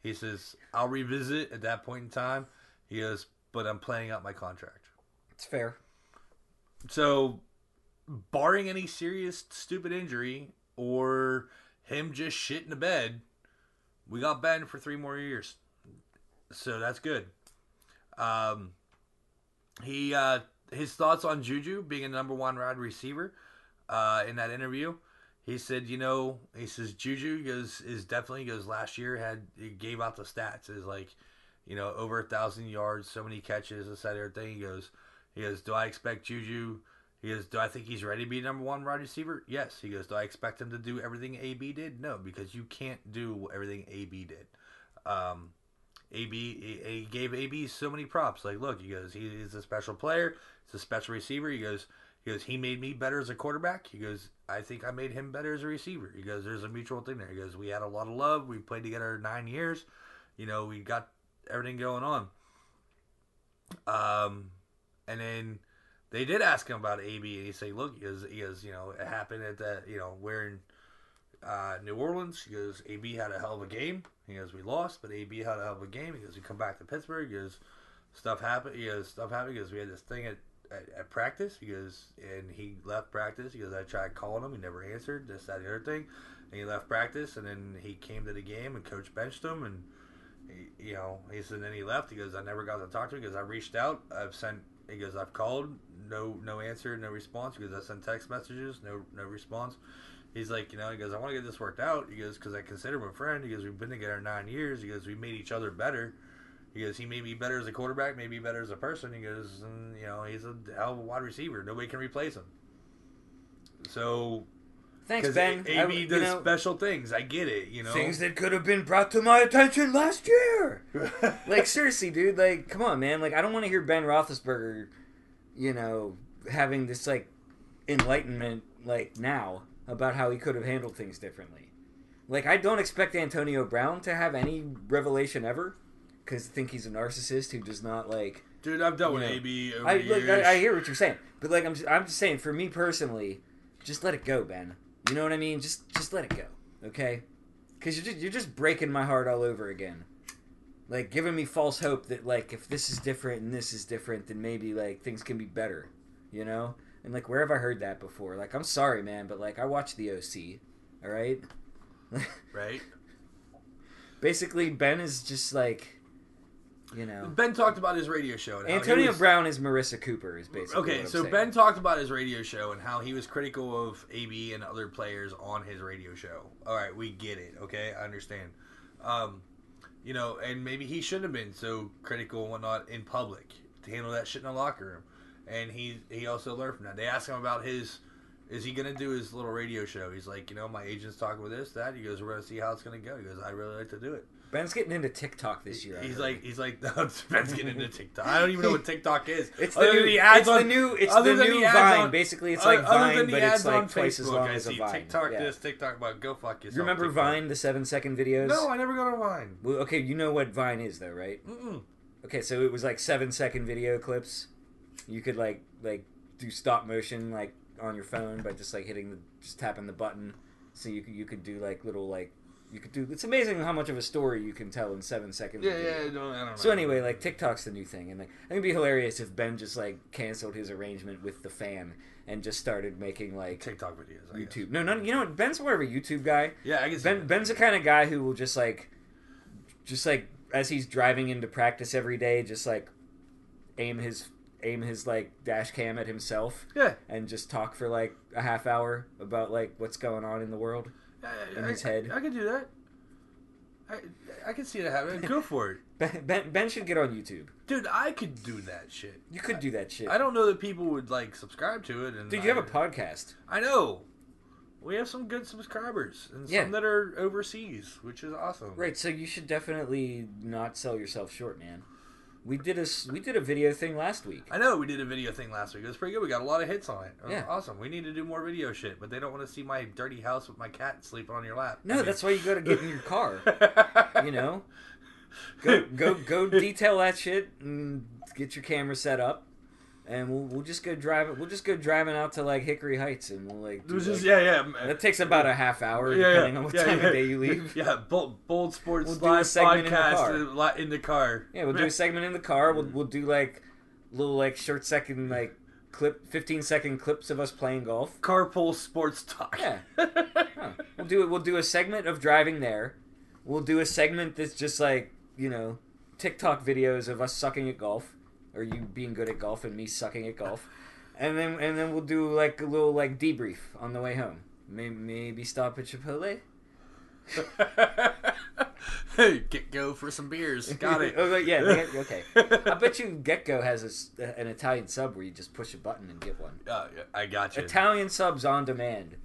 He says, I'll revisit at that point in time. He goes, but I'm playing out my contract.
It's fair.
So, barring any serious stupid injury or him just shitting the bed, we got Ben for three more years. So that's good. Um, he uh, his thoughts on Juju being a number one wide receiver uh, in that interview. He said, you know, he says Juju goes is definitely goes last year had he gave out the stats is like, you know, over a thousand yards, so many catches, this that everything. He goes, he goes, do I expect Juju? He goes, do I think he's ready to be number one wide receiver? Yes. He goes, do I expect him to do everything AB did? No, because you can't do everything AB did. Um, AB he, gave AB so many props. Like, look, he goes, he is a special player. He's a special receiver. He goes, he goes, he made me better as a quarterback. He goes, I think I made him better as a receiver. He goes, there's a mutual thing there. He goes, we had a lot of love. We played together nine years. You know, we got everything going on. Um, and then they did ask him about AB, and he said, "Look, he goes, he goes, you know, it happened at the, you know, we're in uh, New Orleans." He goes, "AB had a hell of a game." He goes, "We lost, but AB had a hell of a game." He goes, "We come back to Pittsburgh." He goes, "Stuff happened." He goes, "Stuff happened." He goes, "We had this thing at, at, at practice." Goes, and he left practice. Goes, "I tried calling him, he never answered." This, that, the other thing. And he left practice, and then he came to the game, and coach benched him, and he, you know, he said, then he left. He goes, I never got to talk to him. Goes, I reached out. I've sent. He goes, I've called. No, no answer. No response. Goes, I sent text messages. No, no response. He's like, you know, he goes, I want to get this worked out. He goes, because I consider him a friend. He goes, we've been together nine years. He goes, we made each other better. He goes, he made me better as a quarterback, maybe better as a person. He goes, and, you know, he's a hell of a wide receiver. Nobody can replace him. So,
Thanks, Ben. I-
AB
you
does
know,
special things. I get it. You know,
things that could have been brought to my attention last year. like seriously, dude. Like, come on, man. Like, I don't want to hear Ben Roethlisberger, you know, having this like enlightenment like now about how he could have handled things differently. Like, I don't expect Antonio Brown to have any revelation ever, because I think he's a narcissist who does not like.
Dude, I've dealt with
Yeah.
AB over
I,
years.
I I hear what you're saying, but like I'm just, I'm just saying for me personally, just let it go, Ben. You know what I mean? Just just let it go, okay? Because you're just, you're just breaking my heart all over again, like giving me false hope that like if this is different and this is different, then maybe like things can be better, you know? And like where have I heard that before? Like I'm sorry, man, but like I watched the OC, all right?
right?
Basically, Ben is just like, you know,
Ben talked about his radio show. And
Antonio
was-
Brown is Marissa Cooper. Is basically
Okay, so
saying.
Ben talked about his radio show and how he was critical of AB and other players on his radio show. All right, we get it. Okay, I understand. Um, you know, and maybe he shouldn't have been so critical and whatnot in public to handle that shit in the locker room. And he he also learned from that. They asked him about his. Is he gonna do his little radio show? He's like, you know, my agent's talking with this, that. He goes, we're gonna see how it's gonna go. He goes, I really like to do it.
Ben's getting into TikTok this year. I
He's
heard.
like, he's like, Ben's getting into TikTok. I don't even know what TikTok is.
It's
Other
the new.
ads
It's the
on-
new. It's the new
the
Vine.
on-
Basically, it's like
other
Vine,
than the
but it's like
on
twice as
Facebook,
long
I
as a
see
Vine.
TikTok
yeah.
this, TikTok but go fuck yourself.
You remember
TikTok.
Vine, the seven second videos?
No, I never got on Vine.
Well, okay, you know what Vine is, though, right?
Mm-mm.
Okay, so it was like seven second video clips. You could like like do stop motion like on your phone by just like hitting the just tapping the button. So you could you could do like little like you could do. It's amazing how much of a story you can tell in seven seconds.
Yeah, yeah. I don't, I don't know.
So anyway, like TikTok's the new thing, and like I think it'd be hilarious if Ben just like canceled his arrangement with the fan and just started making like
TikTok videos. I guess.
YouTube. No, no, you know what? Ben's more of a YouTube guy.
Yeah, I guess.
Ben Ben's the kind of guy who will just like, just like as he's driving into practice every day, just like aim his aim his like dash cam at himself
yeah,
and just talk for like a half hour about like what's going on in the world.
I,
In
I,
his head.
I, I could do that. I I can see that happening. Go for it,
Ben, ben Ben should get on YouTube.
dude. I could do that shit.
You could do that shit.
I don't know that people would like subscribe to it. And
Dude, you have a podcast.
I know. We have some good subscribers and
Yeah.
some that are overseas, which is awesome.
Right, so you should definitely not sell yourself short, man. We did a we did a video thing last week.
I know we did a video thing last week. It was pretty good. We got a lot of hits on it. It
Yeah.
awesome. We need to do more video shit, but they don't want to see my dirty house with my cat sleeping on your lap.
No, that's why you got to get in your car. You know, go go go detail that shit and get your camera set up, and we'll we'll just go driving. We'll just go driving out to like Hickory Heights, and we'll like. Do,
just
like-
yeah, yeah.
That takes about a half hour,
yeah,
depending
yeah,
on what
yeah,
time
yeah.
of day you leave.
Yeah, bold, bold sports
We'll do a
live
segment in the
podcast
car.
in the, in the car.
Yeah, we'll do a segment in the car. We'll mm. we'll do like little like short second like clip, fifteen second clips of us playing golf.
carpool sports talk.
Yeah. Huh. We'll do it. We'll do a segment of driving there. We'll do a segment that's just like you know TikTok videos of us sucking at golf, or you being good at golf and me sucking at golf, and then and then we'll do like a little like debrief on the way home. Maybe, maybe stop at Chipotle.
hey, get go for some beers. Got it.
oh, yeah. Okay. I bet you Getgo has a an Italian sub where you just push a button and get one.
Uh, yeah, I got you.
Italian subs on demand.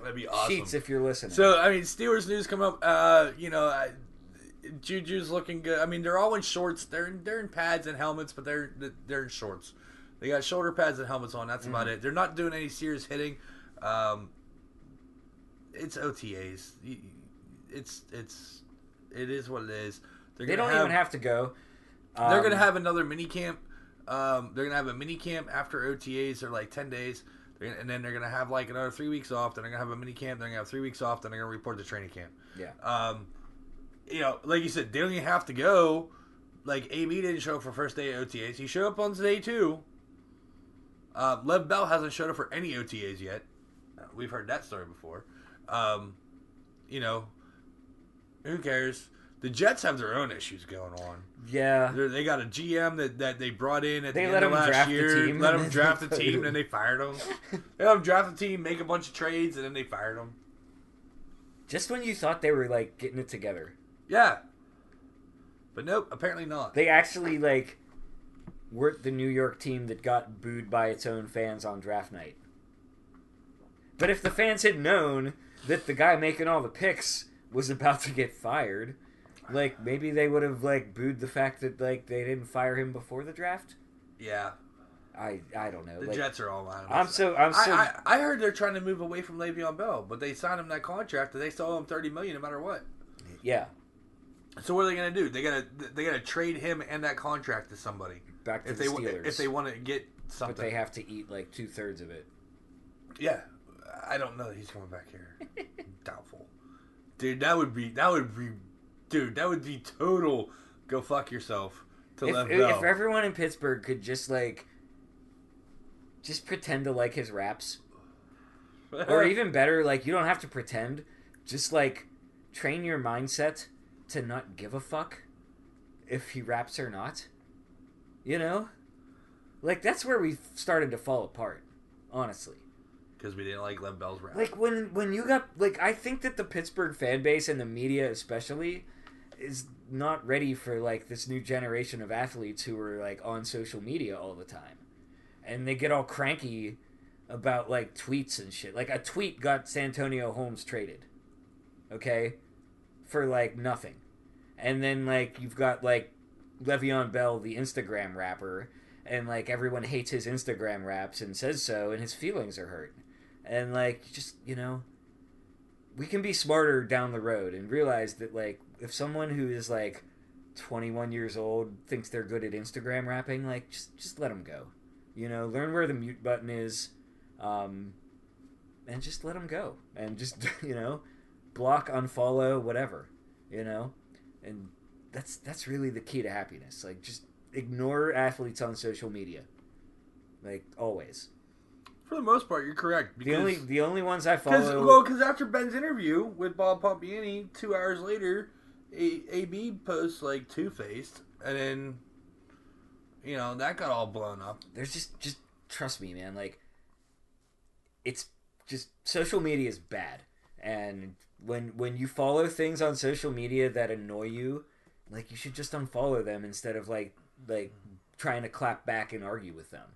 That'd be awesome.
Sheets if you're listening.
So I mean, Steelers news come up. Uh, you know, I, Juju's looking good. I mean, they're all in shorts. They're in, they're in pads and helmets, but they're they're in shorts. They got shoulder pads and helmets on. That's about it. They're not doing any serious hitting. Um, it's OTAs. It's it's it is what it is. They're
they don't even have to go.
they're
Um,
gonna have another mini camp. Um, they're gonna have a mini camp after OTAs. They're like ten days, They're gonna- and then they're gonna have like another three weeks off. Then they're gonna have a mini camp. Then They're gonna have three weeks off. Then they're gonna report to training camp.
Yeah.
Um, you know, like you said, they don't even have to go. Like AB didn't show up for first day of OTAs. He showed up on day two. Uh, Lev Bell hasn't showed up for any OTAs yet. Uh, we've heard that story before. Um, you know, who cares? The Jets have their own issues going on.
Yeah.
They're, they got a GM that, that they brought in at
They
the
let
end of
him
last
draft the
year.
team,
let
and then
draft the team, and they fired him. they let him draft the team, make a bunch of trades, and then they fired him.
Just when you thought they were like getting it together,
Yeah, but nope, apparently not.
they actually like were the New York team that got booed by its own fans on draft night. But if the fans had known that the guy making all the picks was about to get fired, like maybe they would have like booed the fact that like they didn't fire him before the draft.
yeah,
I I don't know.
the
like,
Jets are all about
I'm so I'm so
I, I, I heard they're trying to move away from Le'Veon Bell, but they signed him that contract, and they owe him thirty million no matter what.
yeah.
So what are they gonna do? They gotta they gotta trade him and that contract to somebody
Back to
if
the
they
Steelers.
if they want to get something, but
they have to eat like two thirds of it.
Yeah, I don't know that he's coming back here. Doubtful, dude. That would be that would be, dude. That would be total. Go fuck yourself. To
if,
Lev
if everyone in Pittsburgh could just like just pretend to like his raps or even better like you don't have to pretend just like train your mindset to not give a fuck if he raps or not. You know? Like that's where we started to fall apart, honestly.
because we didn't like Lev Bell's rap.
Like when when you got like I think that the Pittsburgh fan base and the media especially is not ready for like this new generation of athletes who are like on social media all the time. And they get all cranky about like tweets and shit. Like a tweet got Santonio Holmes traded. Okay? For like nothing. And then like you've got like Le'Veon Bell, the Instagram rapper, and like everyone hates his Instagram raps and says so and his feelings are hurt. And like just you know we can be smarter down the road and realize that like if someone who is like 21 years old thinks they're good at instagram rapping like just just let them go. You know learn where the mute button is um and just let them go. And just you know block unfollow whatever you know and that's that's really the key to happiness like just ignore athletes on social media like always
For the most part, you're correct.
the only the only ones I follow.
well, because after Ben's interview with Bob Pompeani, two hours later, A- AB posts like Two Faced, and then you know that got all blown up.
there's just just trust me, man. Like it's just social media is bad, and when when you follow things on social media that annoy you, like you should just unfollow them instead of like like trying to clap back and argue with them.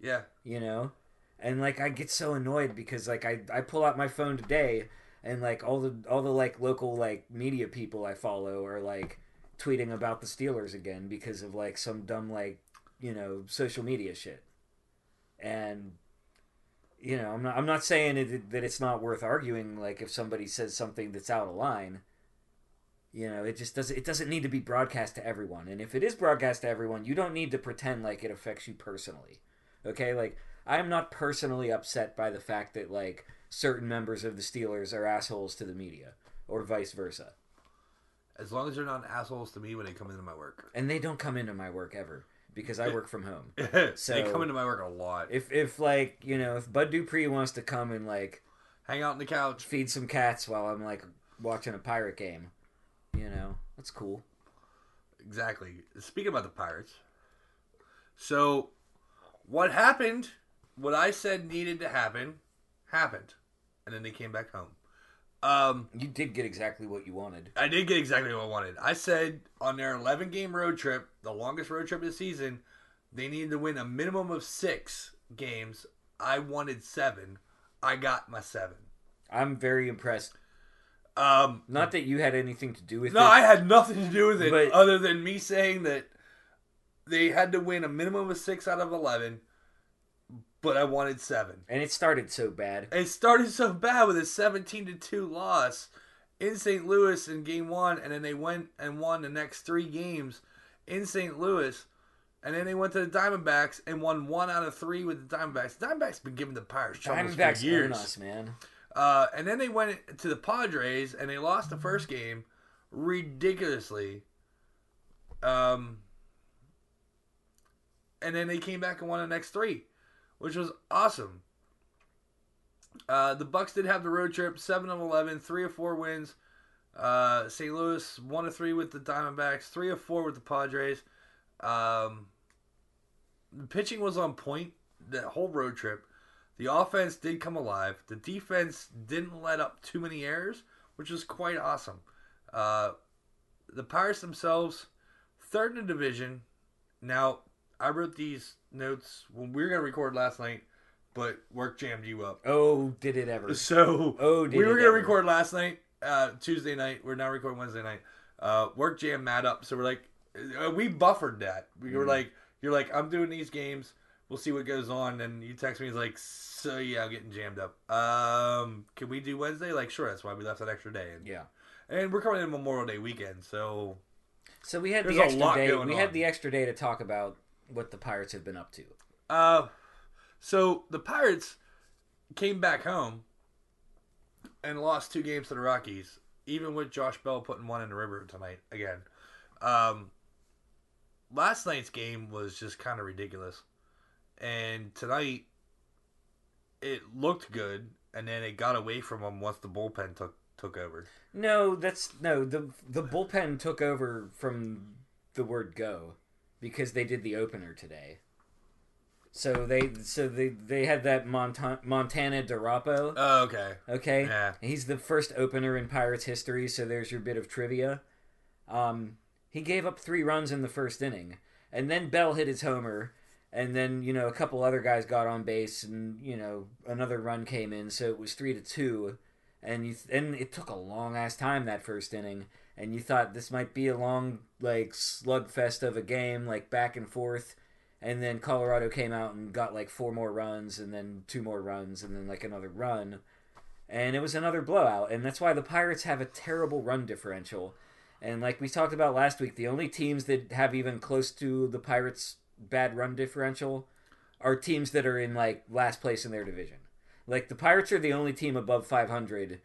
Yeah,
you know? And like i get so annoyed because like i, I pull out my phone today and like all the all the like local like media people i follow are like tweeting about the steelers again because of like some dumb like you know social media shit. And you know i'm not i'm not saying it, that it's not worth arguing like if somebody says something that's out of line. You know it just doesn't it doesn't need to be broadcast to everyone. And if it is broadcast to everyone you don't need to pretend like it affects you personally. Okay? Like i'm not personally upset by the fact that like certain members of the steelers are assholes to the media or vice versa.
As long as they're not assholes to me when they come into my work.
and they don't come into my work ever because i work from home So they
come into my work a lot.
if if like you know if bud dupree wants to come and like
Hang out on the couch.
feed some cats while i'm like watching a pirate game you know that's cool
Exactly. Speaking about the Pirates, so what happened? What I said needed to happen, happened, and then they came back home. Um,
you did get exactly what you wanted
I did get exactly what I wanted. I said on their 11 game road trip, the longest road trip of the season, they needed to win a minimum of six games. I wanted seven. I got my seven.
i'm very impressed
Um,
not that you had anything to do with
no,
it No,
I had nothing to do with it
But-
other than me saying that they had to win a minimum of six out of 11, but I wanted seven.
and it started so bad
It started so bad with a 17 to 2 loss in St. Louis in game one, and then they went and won the next three games in St. Louis. And then they went to the Diamondbacks and won one out of three with the Diamondbacks. The Diamondbacks been giving the Pirates trouble for years.
us, man.
Uh, and then they went to the Padres and they lost the first game ridiculously. Um, and then they came back and won the next three, which was awesome. Uh, the Bucks did have the road trip, seven of 11, three of four wins. Uh, St. Louis one of three with the Diamondbacks, three of four with the Padres. Um, the pitching was on point that whole road trip. The offense did come alive. The defense didn't let up too many errors, which was quite awesome. Uh, the Pirates themselves, third in the division. Now, I wrote these notes when we were going to record last night, but work jammed you up.
Oh, did it ever?
So
Oh, did
we were gonna
ever.
record last night, uh, Tuesday night. We're now recording Wednesday night. Uh, work jam Matt up, so we're like, uh, we buffered that. We
Mm.
were like, you're like, I'm doing these games. We'll see what goes on. And you text me, he's like, so yeah, I'm getting jammed up. Um, can we do Wednesday? Like, sure. That's why we left that extra day. And,
Yeah.
and we're coming in Memorial Day weekend, so
So we had
There's
the extra day. We
on.
had the extra day to talk about what the Pirates have been up to.
Uh, so the Pirates came back home and lost two games to the Rockies, even with Josh Bell putting one in the river tonight again. Um, last night's game was just kind of ridiculous, and tonight it looked good, and then it got away from them once the bullpen took took over.
No, that's no the the bullpen took over from the word go because they did the opener today. So they so they they had that Monta- Montana DuRapau.
Oh, okay.
Okay,
Yeah.
he's the first opener in Pirates history. So there's your bit of trivia. Um, he gave up three runs in the first inning, and then Bell hit his homer, and then you know a couple other guys got on base, and you know another run came in, so it was three to two, and you and it took a long ass time that first inning, and you thought this might be a long like slugfest of a game, like back and forth. And then Colorado came out and got like four more runs, and then two more runs, and then like another run and it was another blowout. And that's why the Pirates have a terrible run differential. And like we talked about last week, the only teams that have even close to the Pirates' bad run differential are teams that are in like last place in their division. Like the Pirates are the only team above 500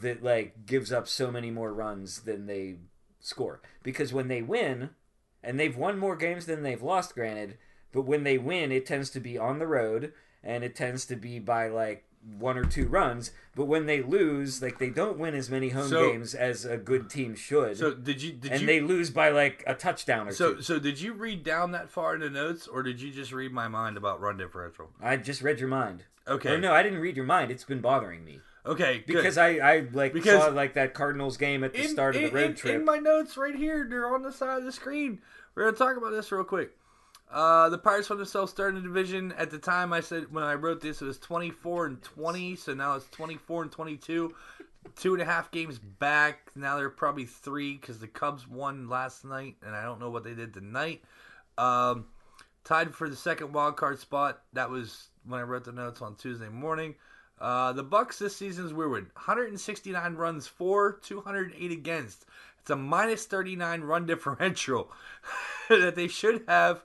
that like gives up so many more runs than they score. Because when they win, and they've won more games than they've lost, granted, but when they win, it tends to be on the road and it tends to be by like one or two runs. But when they lose, like they don't win as many home
So-
games as a good team should,
So did you did
and
you
they lose by like a touchdown or
so
two.
so did you read down that far in the notes, or did you just read my mind about run differential?
I just read your mind.
Okay.
No, I didn't read your mind. It's been bothering me
Okay. Good.
because I I like
Because-
saw like that Cardinals game at the start of the road
in,
trip.
In my notes right here, they're on the side of the screen. We're gonna talk about this real quick. Uh, the Pirates found themselves third in the division. At the time, I said when I wrote this, it was 24 and 20. So now it's 24 and 22. Two and a half games back. Now they're probably three because the Cubs won last night, and I don't know what they did tonight. Um, tied for the second wild card spot. That was when I wrote the notes on Tuesday morning. Uh, the Bucks this season is weird. 169 runs for, 208 against. It's a minus 39 run differential that they should have.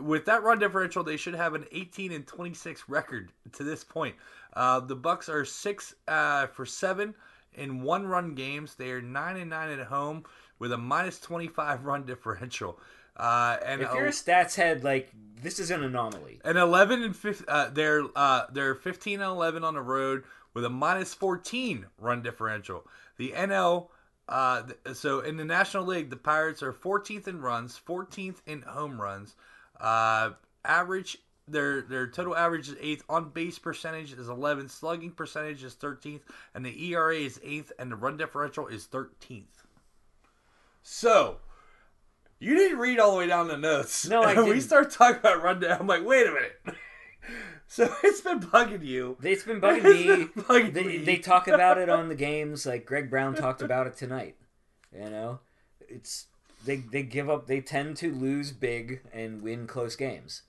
With that run differential, they should have an 18 and 26 record to this point. Uh, the Bucks are six uh, for seven in one run games. They are nine and nine at home with a minus 25 run differential. Uh, and
if you're a stats head, like this is an anomaly.
and 11 and 15, uh, they're uh, they're 15 and 11 on the road with a minus 14 run differential. The NL uh, so in the National League, the Pirates are 14th in runs, 14th in home runs. Uh, average their their total average is eighth. On base percentage is 11. Slugging percentage is 13th, and the ERA is eighth, and the run differential is 13th. So. You didn't read all the way down the notes.
No, I
we
didn't.
we start talking about rundown. I'm like, wait a minute. so it's been bugging you.
It's been bugging me.
been bugging
they,
me.
they talk about it on the games. Like Greg Brown talked about it tonight. You know, it's they they give up. They tend to lose big and win close games.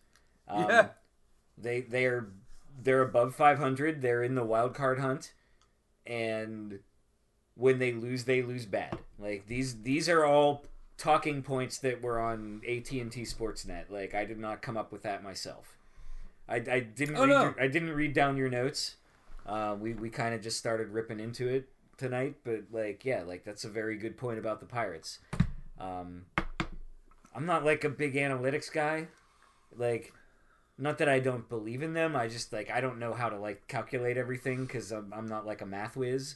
Um,
Yeah.
They they are they're above 500. They're in the wild card hunt, and when they lose, they lose bad. Like these these are all talking points that were on AT and T Sportsnet. Like I did not come up with that myself. I, I didn't
Oh,
read
no.
your, I didn't read down your notes. Uh, we we kind of just started ripping into it tonight, but like yeah, like that's a very good point about the Pirates. Um, I'm not like a big analytics guy. Like, not that I don't believe in them. I just like I don't know how to like calculate everything because I'm I'm not like a math whiz.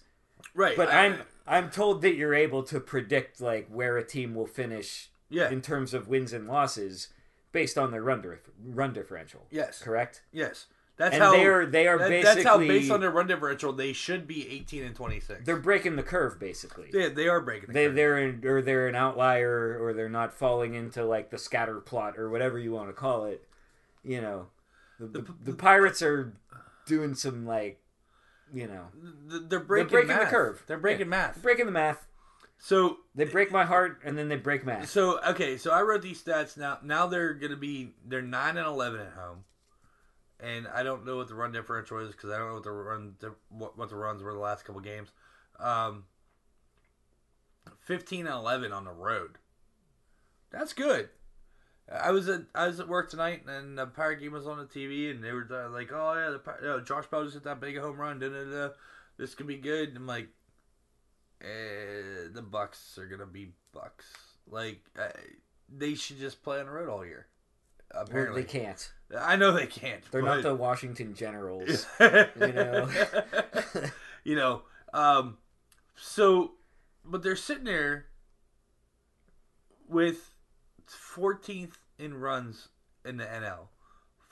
Right.
But
I-
I'm I'm told that you're able to predict like where a team will finish
Yeah.
in terms of wins and losses based on their run dif- run differential.
Yes.
correct.
Yes. That's
And
how
they are they are
that-
basically
that's how based on their run differential they should be 18 and 26.
they're breaking the curve basically.
they, they are breaking the
they
curve.
they're in, or they're an outlier or they're not falling into like the scatter plot or whatever you want to call it. You know, the, the, the pirates are doing some like, you know,
they're breaking,
they're breaking the curve.
They're breaking
Yeah.
math.
breaking the math.
So
They break my heart and then they break math.
so okay, so I wrote these stats now. Now they're to be they're 9 and 11 at home. And I don't know what the run differential is cuz I don't know what the run what, what the runs were the last couple games. Um 15 and 11 on the road. That's good. I was at I was at work tonight, and the Pirate game was on the TV, and they were uh, like, "Oh yeah, the Pir- you know, Josh just hit that big home run. Da, da, da. This could be good." And I'm like, eh, "The Bucks are gonna be Bucks. Like uh, they should just play on the road all year."
Well,
Apparently,
they can't.
I know they can't.
They're not the Washington Generals.
you
know?
you know. Um, So, but they're sitting there with 14th in runs in the NL,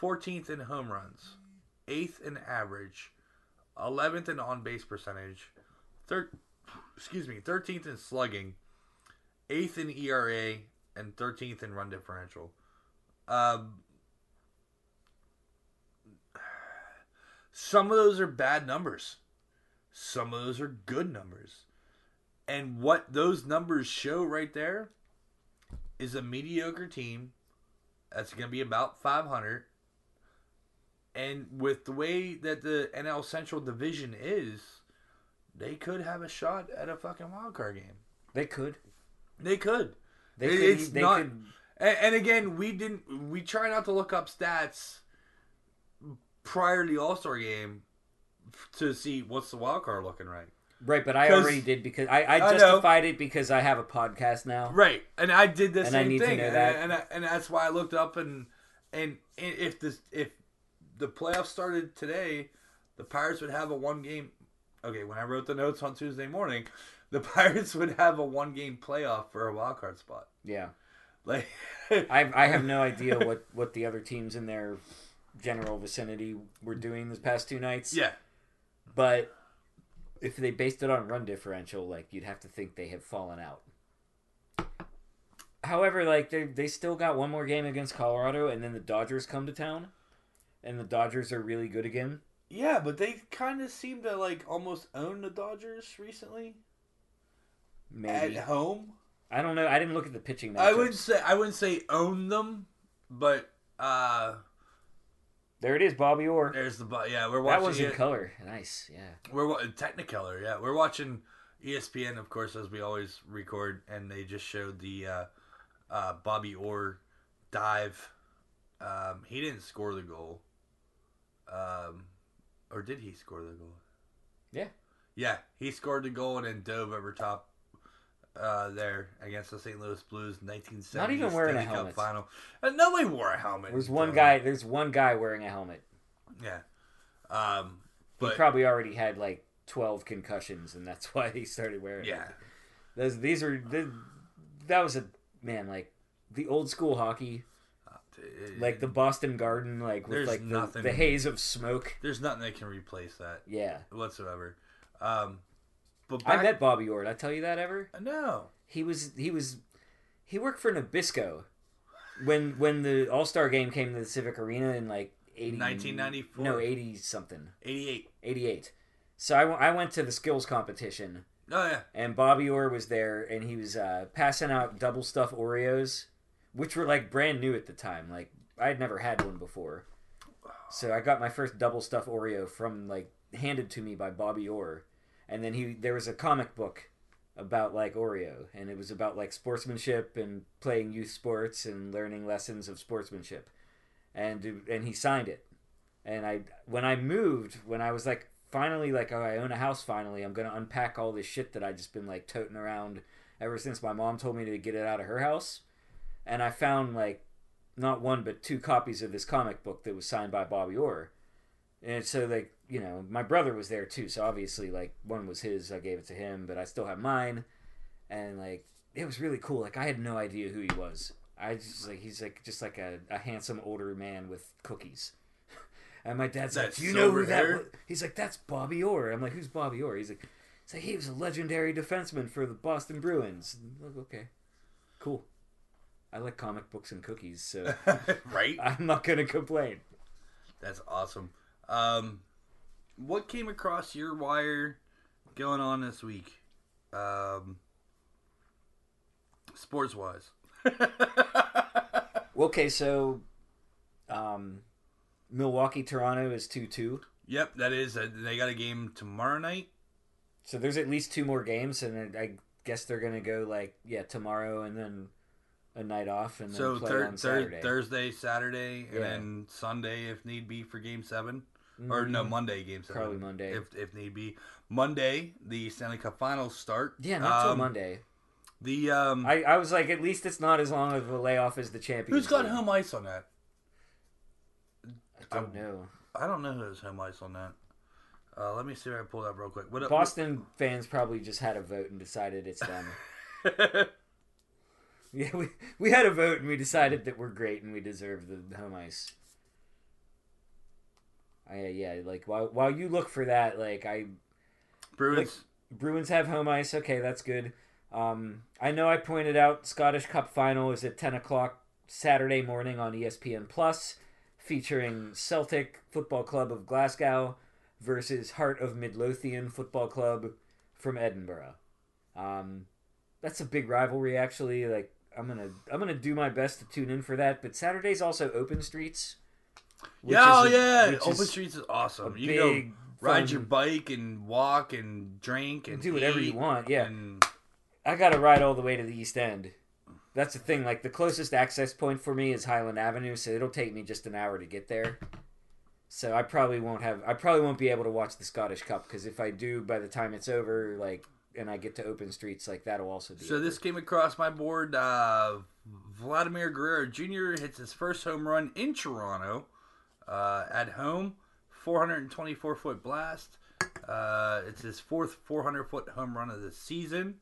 14th in home runs, 8th in average, 11th in on base percentage, third, excuse me, 13th in slugging, 8th in ERA, and 13th in run differential. Um, some of those are bad numbers. Some of those are good numbers. And what those numbers show right there is a mediocre team that's going to be about 500. And with the way that the NL Central Division is, they could have a shot at a fucking wild card game.
They could.
They could.
They
It-
could.
it's
they
not-
could.
And, and again, we didn't. We try not to look up stats prior to the All Star game to see what's the wild card looking right.
Right, but I already did because I, I
I
justified it because I have a podcast now.
Right, and I did
I
same
need to
thing,
know
and,
that.
and, I- and that's why I looked up and and if this if the playoffs started today, the Pirates would have a one game. Okay, when I wrote the notes on Tuesday morning, the Pirates would have a one game playoff for a wild card spot.
Yeah,
Like,
I I have no idea what what the other teams in their general vicinity were doing this past two nights.
yeah,
but if they based it on run differential, like you'd have to think they have fallen out. However, like they they still got one more game against Colorado, and then the Dodgers come to town, and the Dodgers are really good again.
yeah, but they kind of seem to like almost own the Dodgers recently
Maybe
at home.
I don't know. I didn't look at the pitching.
I wouldn't say I wouldn't say own them, but uh
There it is, Bobby Orr.
there's the yeah we're watching That
one's in
it.
color. Nice. Yeah.
We're Technicolor, yeah. We're watching ESPN, of course, as we always record, and they just showed the uh, uh, Bobby Orr dive. Um, he didn't score the goal, um, or did he score the goal?
Yeah.
Yeah, he scored the goal and then dove over top uh, there against the St. Louis Blues, 1970
Not even wearing a
Stanley Cup
helmet.
final. And nobody wore a helmet.
There's one
Uh,
guy. There's one guy wearing a helmet.
Yeah, um,
He probably already had like 12 concussions, and that's why he started wearing. it.
yeah,
Those, these are th that was a man like the old school hockey, like the Boston Garden, like with
There's
like the,
nothing-
the haze of smoke.
there's nothing that can replace that.
Yeah,
whatsoever. Um, but
I met Bobby Orr. Did I tell you that ever?
no.
He was he was he worked for Nabisco when when the All Star game came to the Civic Arena in like 80,
1994.
No, eighty something,
88.
eighty eight. So I, w- I went to the skills competition
Oh yeah.
and Bobby Orr was there, and he was uh, passing out double stuff Oreos, which were like brand new at the time. Like I had never had one before, so I got my first double stuff Oreo from like handed to me by Bobby Orr, and then he there was a comic book about like Oreo, and it was about like sportsmanship and playing youth sports and learning lessons of sportsmanship, and and he signed it, and I when I moved when I was like finally like oh I own a house finally I'm gonna unpack all this shit that I just been like toting around ever since my mom told me to get it out of her house, and I found like not one but two copies of this comic book that was signed by Bobby Orr, and so like you know my brother was there too, so obviously like one was his I gave it to him, but I still have mine, and like it was really cool. Like I had no idea who he was. I just like he's like just like a, a handsome older man with cookies. And my dad's like, you know who that?" Was? He's like, "That's Bobby Orr." I'm like, "Who's Bobby Orr?" He's like, "He's like he was a legendary defenseman for the Boston Bruins." Like, okay, cool. I like comic books and cookies, so
right.
I'm not gonna complain.
That's awesome. Um, what came across your wire going on this week? Um, sports wise.
Okay, so um, Milwaukee Toronto is two two.
Yep, that is. Uh, they got a game tomorrow night.
So there's at least two more games, and I guess they're gonna go like yeah tomorrow and then a night off and then
So
play
thir-
on
thir-
Saturday.
Thursday, Saturday, and then Sunday if need be for Game Seven, or no Monday Game Seven.
Probably Monday.
if if need be. Monday the Stanley Cup Finals start.
yeah, not till
Um,
Monday.
The um,
I, I was like, at least it's not as long of a layoff as the Champions.
who's got
League.
home ice on that?
I don't know.
I don't know who has home ice on that. Uh, let me see if I can pull up real quick. What,
Boston fans probably just had a vote and decided it's them. Yeah, we we had a vote and we decided that we're great and we deserve the home ice. I, yeah, like while while you look for that, like I
Bruins.
Bruins have home ice. Okay, that's good. Um, I know I pointed out Scottish Cup final is at ten o'clock Saturday morning on ESPN Plus, featuring Celtic Football Club of Glasgow versus Heart of Midlothian Football Club from Edinburgh. Um, that's a big rivalry, actually. Like I'm gonna I'm gonna do my best to tune in for that. But Saturday's also open streets.
Yeah, oh
is
yeah. Open Streets is awesome. You can go ride
fun-
your bike and walk and drink and
do whatever you want. Yeah,
And
I got to ride all the way to the East End. That's the thing. Like the closest access point for me is Highland Avenue, so it'll take me just an hour to get there. So I probably won't have. I probably won't be able to watch the Scottish Cup because if I do, by the time it's over, like, and I get to open streets, like that'll also be.
So
over.
this came across my board. Uh, Vladimir Guerrero Jr. hits his first home run in Toronto uh, at home. 424 foot blast. Uh, it's his fourth 400 foot home run of the season.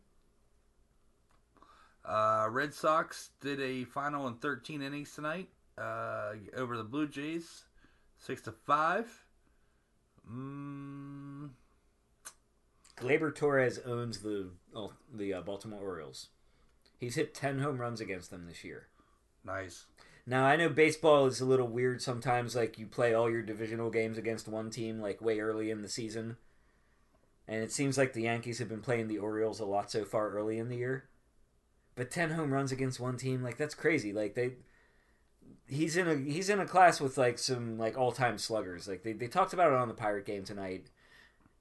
Uh, Red Sox did a final in 13 innings tonight uh, over the Blue Jays, six to five. Mm,
Gleyber Torres owns the oh, the uh, Baltimore Orioles. He's hit ten home runs against them this year.
nice.
Now I know baseball is a little weird sometimes. Like you play all your divisional games against one team like way early in the season, and it seems like the Yankees have been playing the Orioles a lot so far early in the year. But ten home runs against one team, like that's crazy. Like they, he's in a he's in a class with like some like all time sluggers. Like they, they talked about it on the Pirate game tonight,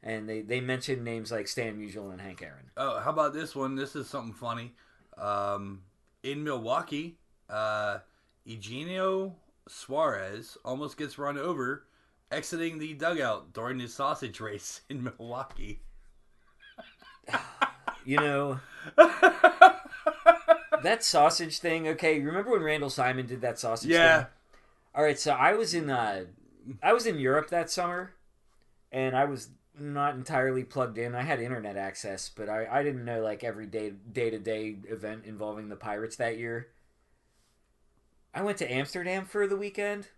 and they they mentioned names like Stan Musial and Hank Aaron.
Oh, how about this one? This is something funny. Um, in Milwaukee, uh, Eugenio Suarez almost gets run over exiting the dugout during the sausage race in Milwaukee.
You know. that sausage thing, okay, remember when Randall Simon did that sausage
Yeah.
thing? All right, so I was in uh I was in Europe that summer and I was not entirely plugged in. I had internet access, but I, I didn't know like every day day to day event involving the Pirates that year. I went to Amsterdam for the weekend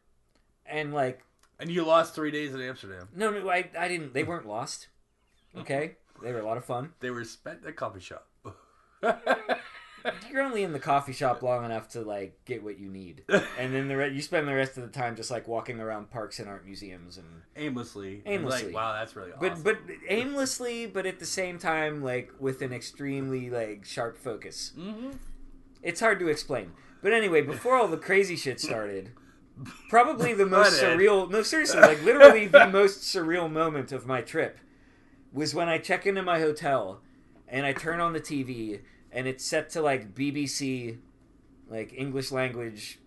and like
And you lost three days in Amsterdam.
no no I, I didn't they weren't lost. Okay? They were a lot of fun.
They were spent at a coffee shop.
you're only in the coffee shop long enough to like get what you need, and then the re- you spend the rest of the time just like walking around parks and art museums and
aimlessly.
Aimlessly.
Like, wow, that's really
but
awesome.
but aimlessly, but at the same time like with an extremely like sharp focus.
Mm-hmm.
It's hard to explain. But anyway, before all the crazy shit started, probably the most surreal no seriously, like literally the most surreal moment of my trip was when I check into my hotel and I turn on the TV and it's set to like BBC like English language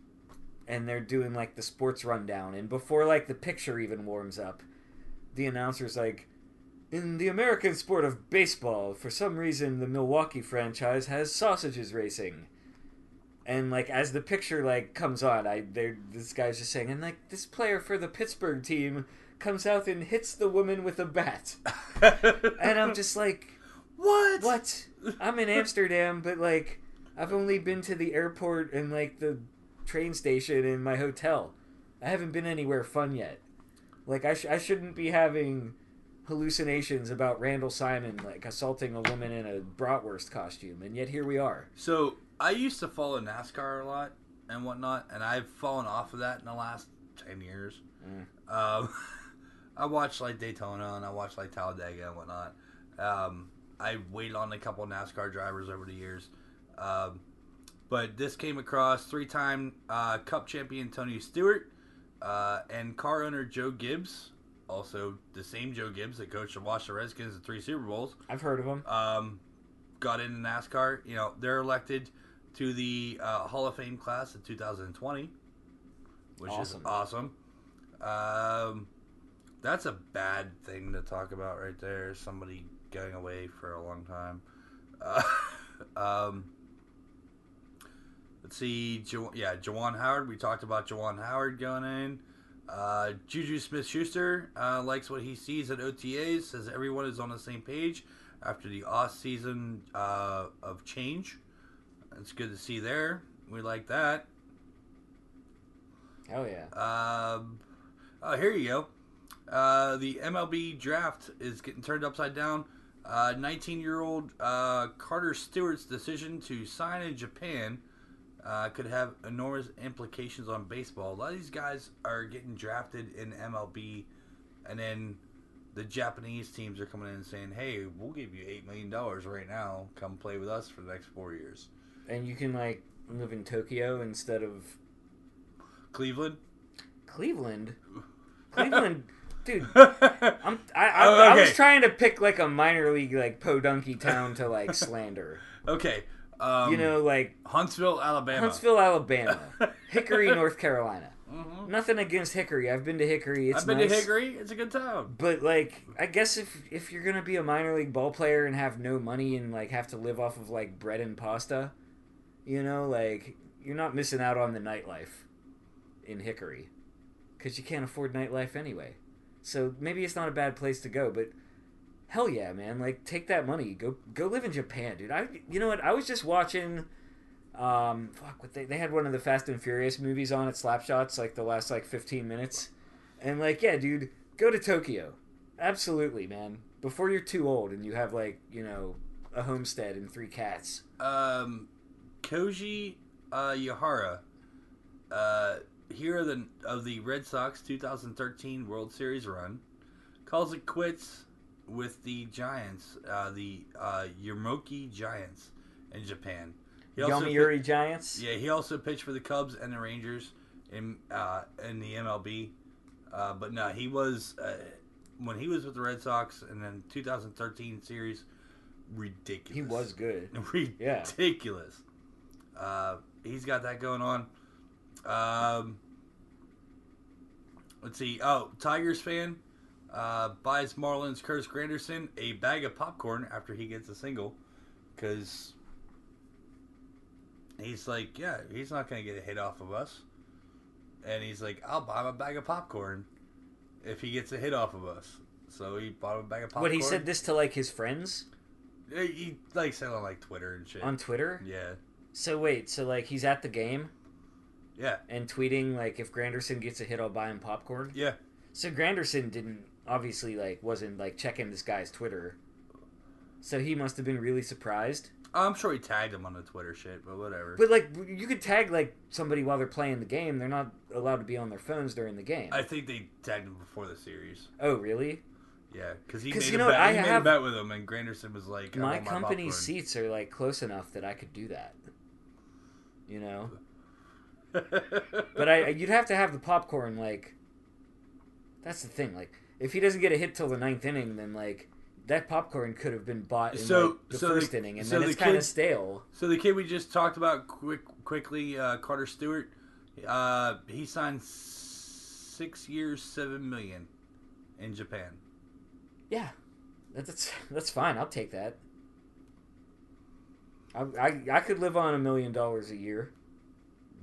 and they're doing like the sports rundown and before like the picture even warms up the announcer's like in the American sport of baseball, for some reason, the Milwaukee franchise has sausages racing. And like as the picture like comes on, I there this guy's just saying, and like this player for the Pittsburgh team comes out and hits the woman with a bat, and I'm just like,
what?
what? I'm in Amsterdam, but like I've only been to the airport and like the train station and my hotel. I haven't been anywhere fun yet. Like I, sh- I shouldn't be having hallucinations about Randall Simon like assaulting a woman in a bratwurst costume, and yet here we are.
So I used to follow NASCAR a lot and whatnot, and I've fallen off of that in the last ten years.
Mm.
Um, I watched like Daytona and I watched like Talladega and whatnot. Um, I waited on a couple NASCAR drivers over the years, um, but this came across three-time uh, Cup champion Tony Stewart uh, and car owner Joe Gibbs, also the same Joe Gibbs that coached the Washington Redskins in three Super Bowls
I've heard of him.
um, got into NASCAR. You know, they're elected to the uh, Hall of Fame class of 2020, which
Awesome.
is awesome. Um, that's a bad thing to talk about right there. Somebody going away for a long time. Uh, um, let's see. Jo- yeah, Juwan Howard. We talked about Juwan Howard going in. Uh, Juju Smith Schuster uh, likes what he sees at OTAs, says everyone is on the same page after the off season uh, of change. It's good to see there. We like that.
Hell yeah.
Um, oh, here you go. Uh, the MLB draft is getting turned upside down. 19 year old uh, Carter Stewart's decision to sign in Japan uh, could have enormous implications on baseball. A lot of these guys are getting drafted in MLB, and then the Japanese teams are coming in and saying, "Hey, we'll give you eight million dollars right now. Come play with us for the next four years."
And you can like live in Tokyo instead of
Cleveland.
Cleveland. Cleveland, dude.
I'm,
I, I,
Oh,
I was trying to pick like a minor league like podunky town to like slander.
okay. Um,
You know, like
Huntsville, Alabama.
Huntsville, Alabama, Hickory, North Carolina.
Mhm.
Nothing against Hickory. I've been to Hickory. It's
I've been
nice.
to Hickory. It's a good town.
But like, I guess if if you're gonna be a minor league ball player and have no money and like have to live off of like bread and pasta, you know, like you're not missing out on the nightlife in Hickory because you can't afford nightlife anyway. So maybe it's not a bad place to go, but hell yeah, man! Like take that money, go go live in Japan, dude. I you know what? I was just watching. Um, fuck, what they they had one of the Fast and Furious movies on at Slapshots like the last like 15 minutes, and like yeah, dude, go to Tokyo, absolutely, man. Before you're too old and you have like you know a homestead and three cats.
Um, Koji uh, Uehara, uh, hero of the, of the Red Sox 2013 World Series run, calls it quits with the Giants, uh, the uh, Yamoki Giants in Japan. He
Yomiuri Giants.
Yeah, he also pitched for the Cubs and the Rangers in uh, in the MLB. Uh, but no, he was uh, when he was with the Red Sox and then 2013 series, ridiculous.
He was good. Yeah.
Uh, he's got that going on. Um, let's see. Oh, Tigers fan uh, buys Marlins Curtis Granderson a bag of popcorn after he gets a single because he's like, yeah, he's not going to get a hit off of us. And he's like, I'll buy him a bag of popcorn if he gets a hit off of us. So he bought him a bag of popcorn.
What he said this to like his friends
He, he like said on like Twitter and shit.
on Twitter.
yeah,
So wait, so like he's at the game
yeah,
and tweeting like if Granderson gets a hit, I'll buy him popcorn.
yeah.
So Granderson didn't obviously like wasn't like checking this guy's Twitter. So he must have been really surprised.
Oh, I'm sure he tagged him on the Twitter shit, but whatever.
But like you could tag like somebody while they're playing the game. They're not allowed to be on their phones during the game.
I think they tagged him before the series.
oh really?
Yeah, because he
'Cause
made
you
a
know what,
bet.
I
he made
have-
a bet with him, and Granderson was like, I
my
want
company's
popcorn.
seats are like close enough that I could do that. You know? But I you'd have to have the popcorn like that's the thing. Like if he doesn't get a hit till the ninth inning, then like that popcorn could have been bought in
So-
like, the
so
first
the-
inning, and
so
then
the
it's kind of stale.
so the kid we just talked about quick, quickly, uh, Carter Stewart, uh, he signed six years, seven million in Japan.
Yeah, that's that's fine. I'll take that. I, I, I could live on a million dollars a year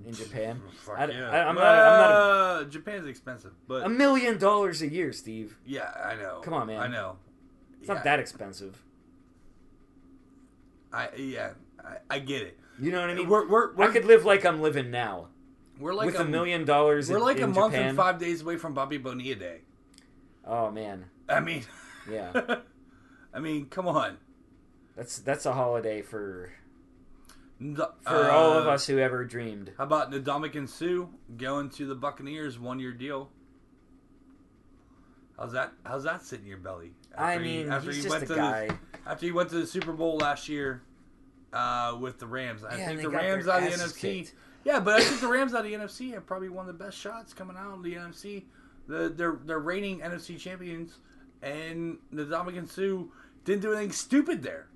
in Japan.
Fuck
I-
yeah.
I- I'm not- I'm not
Uh, Japan's expensive, but
A million dollars a year, Steve.
yeah, I know.
Come on, man.
I know.
It's
Yeah,
not that expensive.
I yeah, I, I get it.
You know what I mean?
We're we're, we're
I could live like I'm living now
we're like
with
a,
a million dollars.
We're
in-
like a month
Japan.
and five days away from Bobby Bonilla Day.
Oh man,
I mean,
yeah,
I mean, come on.
That's that's a holiday for for all of
uh,
us who ever dreamed.
How about Ndamukong Suh going to the Buccaneers one year deal? How's that? How's that sit in your belly?
I
After he-
mean,
after
he's
he
just
went
a
to
guy.
The, after he went to the Super Bowl last year uh, with the Rams, I
Yeah,
think the Rams out of the NFC.
kicked.
Yeah, but I think the Rams out of the NFC have probably one of the best shots coming out of the NFC. The, they're they're reigning NFC champions, and Ndamukong Suh didn't do anything stupid there.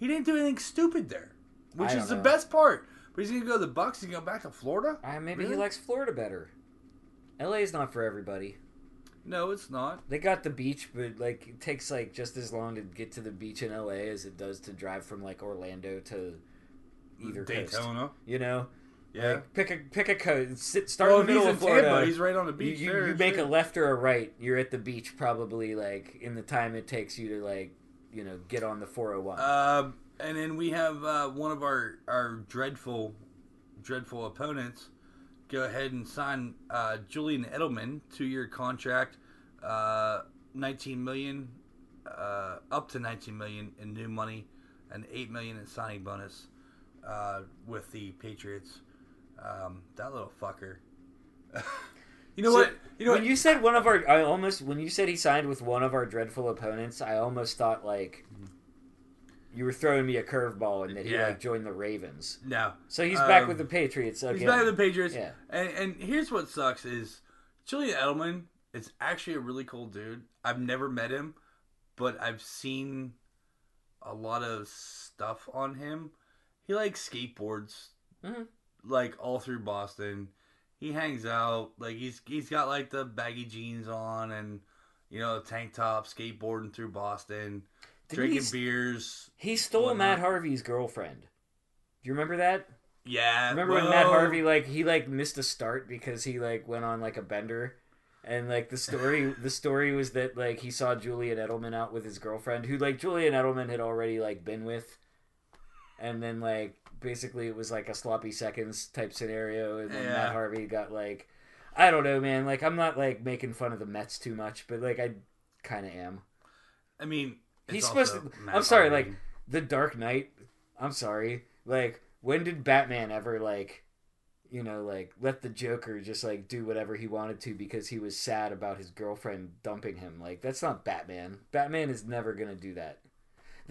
He didn't do anything stupid there, which
I
is the
know.
best part. But he's gonna go to the Bucks. He's gonna go back to Florida.
Uh, maybe
Really?
he likes Florida better. LA is not for everybody.
No, it's not.
They got the beach, but like it takes like just as long to get to the beach in LA as it does to drive from like Orlando to either coast. You know,
Yeah.
Like, pick a pick a coast. Sit, start
Well,
in the middle of Florida.
Tampa, he's right on the beach
you,
there.
you make a left or a right. You're at the beach probably like in the time it takes you to like you know get on the 401.
Um, and then we have uh, one of our our dreadful, dreadful opponents. Go ahead and sign uh, Julian Edelman two year contract, uh, nineteen million, uh, up to nineteen million in new money, and eight million in signing bonus uh, with the Patriots. Um, that little fucker. you know
So,
what? You know
when
what?
you said one of our, I almost when you said he signed with one of our dreadful opponents, I almost thought like you were throwing me a curveball and that he
Yeah.
like joined the Ravens.
no.
So he's back
Um,
with the Patriots again.
He's back with the Patriots.
Yeah.
And, and here's what sucks is Julian Edelman is actually a really cool dude. I've never met him, but I've seen a lot of stuff on him. He likes skateboards,
Mhm.
like all through Boston. He hangs out like he's he's got like the baggy jeans on and you know tank top, skateboarding through Boston,
Didn't
drinking
he
beers.
He stole
whatnot.
Matt Harvey's girlfriend. Do you remember that?
Yeah,
Remember when Matt Harvey like he like missed a start because he like went on like a bender, and like the story the story was that like he saw Julian Edelman out with his girlfriend who like Julian Edelman had already like been with, and then like basically it was like a sloppy seconds type scenario, and then
Yeah.
Matt Harvey got like, I don't know, man. Like I'm not like making fun of the Mets too much, but like I kind of am.
I mean,
He's supposed to.
Matt
I'm sorry,
Harvey.
like the Dark Knight. I'm sorry. Like when did Batman ever like, you know, like let the Joker just like do whatever he wanted to because he was sad about his girlfriend dumping him? Like that's not Batman. Batman is never gonna do that.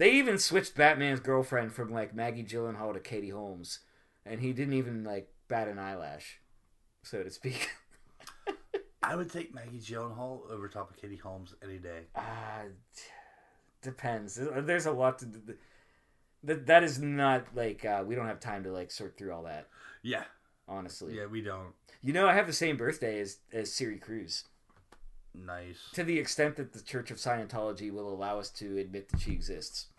They even switched Batman's girlfriend from like Maggie Gyllenhaal to Katie Holmes, and he didn't even like bat an eyelash, so to speak.
I would take Maggie Gyllenhaal over top of Katie Holmes any day.
Ah, depends. There's a lot to. do. That that is not like uh, we don't have time to like sort through all that.
Yeah,
Honestly,
yeah, we don't.
you know, I have the same birthday as as Suri Cruise.
Nice.
To the extent that the Church of Scientology will allow us to admit that she exists.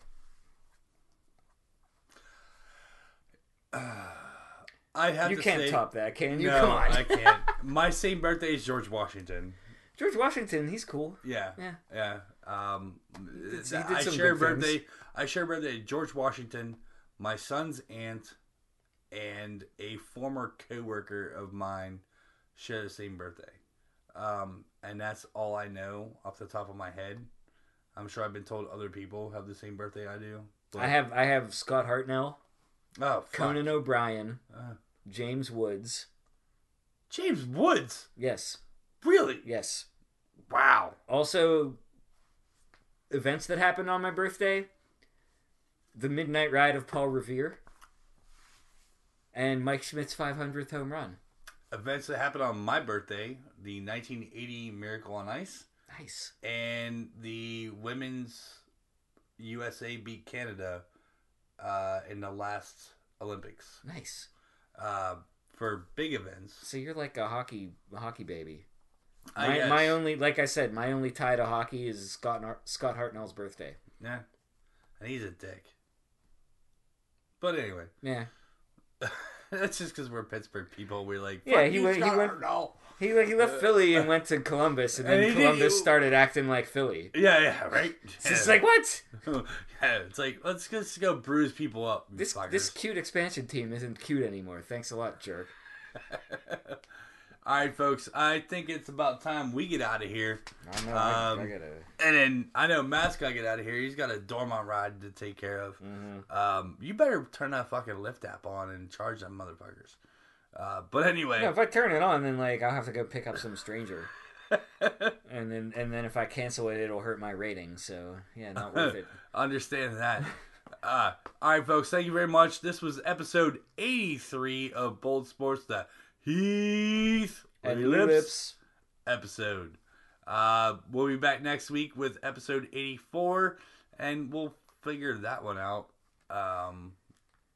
I have
You
to
can't
say,
top that, can you?
No,
Come on.
I can't. My same birthday is George Washington.
George Washington, he's cool.
Yeah,
Yeah.
yeah. Um,
did- he did
I share
good things.
birthday. I share birthday. George Washington, my son's aunt, and a former coworker of mine share the same birthday. Um, and that's all I know off the top of my head. I'm sure I've been told other people have the same birthday I do.
I have I have Scott Hartnell,
oh fuck.
Conan O'Brien,
Uh,
James Woods.
James Woods.
Yes,
Really?
yes.
Wow.
Also, events that happened on my birthday: the midnight ride of Paul Revere, and Mike Schmidt's 500th home run.
Events that happened on my birthday: the 1980 Miracle on Ice,
Nice.
and the women's USA beat Canada uh, in the last Olympics.
Nice.
Uh, for big events,
So you're like a hockey hockey baby.
I
My,
guess.
my only, like I said, my only tie to hockey is Scott Scott Hartnell's birthday.
yeah, and he's a dick. But anyway,
Yeah,
that's just because we're Pittsburgh people. We're like,
Yeah, he went- he went-
Arnold."
He like he left Philly and went to Columbus, and then
And he
Columbus started acting like Philly.
Yeah, yeah, right.
It's just like what?
yeah, it's like let's just go bruise people up. you
This
fuckers.
this cute expansion team isn't cute anymore. Thanks a lot, jerk.
All right, folks. I think it's about time we get out of here.
I know. I,
Um,
I gotta.
And then I know Matt's got to get out of here. He's got a Dormont ride to take care of.
Mm-hmm.
Um, you better turn that fucking Lyft app on and charge them motherfuckers. Uh, but anyway,
No, if I turn it on, then like I'll have to go pick up some stranger, and then and then if I cancel it, it'll hurt my rating. So yeah, not worth it.
understand that. Uh, all right, folks. Thank you very much. This was episode 83 of Bold Sports, the Heath
And
Lipps
lips.
episode. Uh, we'll be back next week with episode 84, and we'll figure that one out. Um,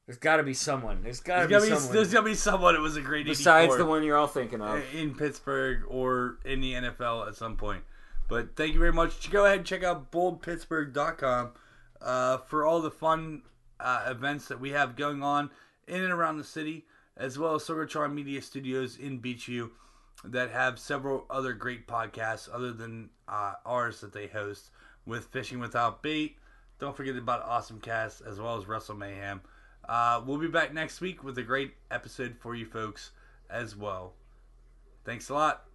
There's got to be someone. There's got to be
gotta be,
someone
there's gotta be someone that was a great
besides
84
the one you're all thinking of.
in Pittsburgh or in the NFL at some point. But thank you very much. Go ahead and check out boldpittsburgh.com uh, for all the fun uh, events that we have going on in and around the city. as well as Sorgatron Media Studios in Beechview that have several other great podcasts other than uh, ours that they host with Fishing Without Bait. Don't forget about Awesome Cast as well as Wrestle Mayhem. Uh, we'll be back next week with a great episode for you folks as well. Thanks a lot.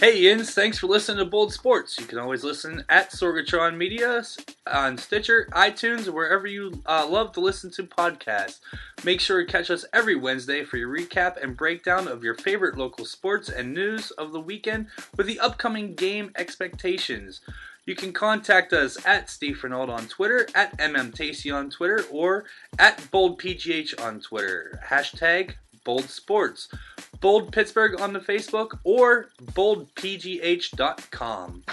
Hey, Yins, thanks for listening to Bold Sports. You can always listen at Sorgatron Media on Stitcher, iTunes, wherever you uh, love to listen to podcasts. Make sure to catch us every Wednesday for your recap and breakdown of your favorite local sports and news of the weekend with the upcoming game expectations. You can contact us at Steve Renault on Twitter, at MMTacy on Twitter, or at BoldPGH on Twitter. Hashtag Bold Sports. Bold Pittsburgh on the Facebook or boldpgh.com.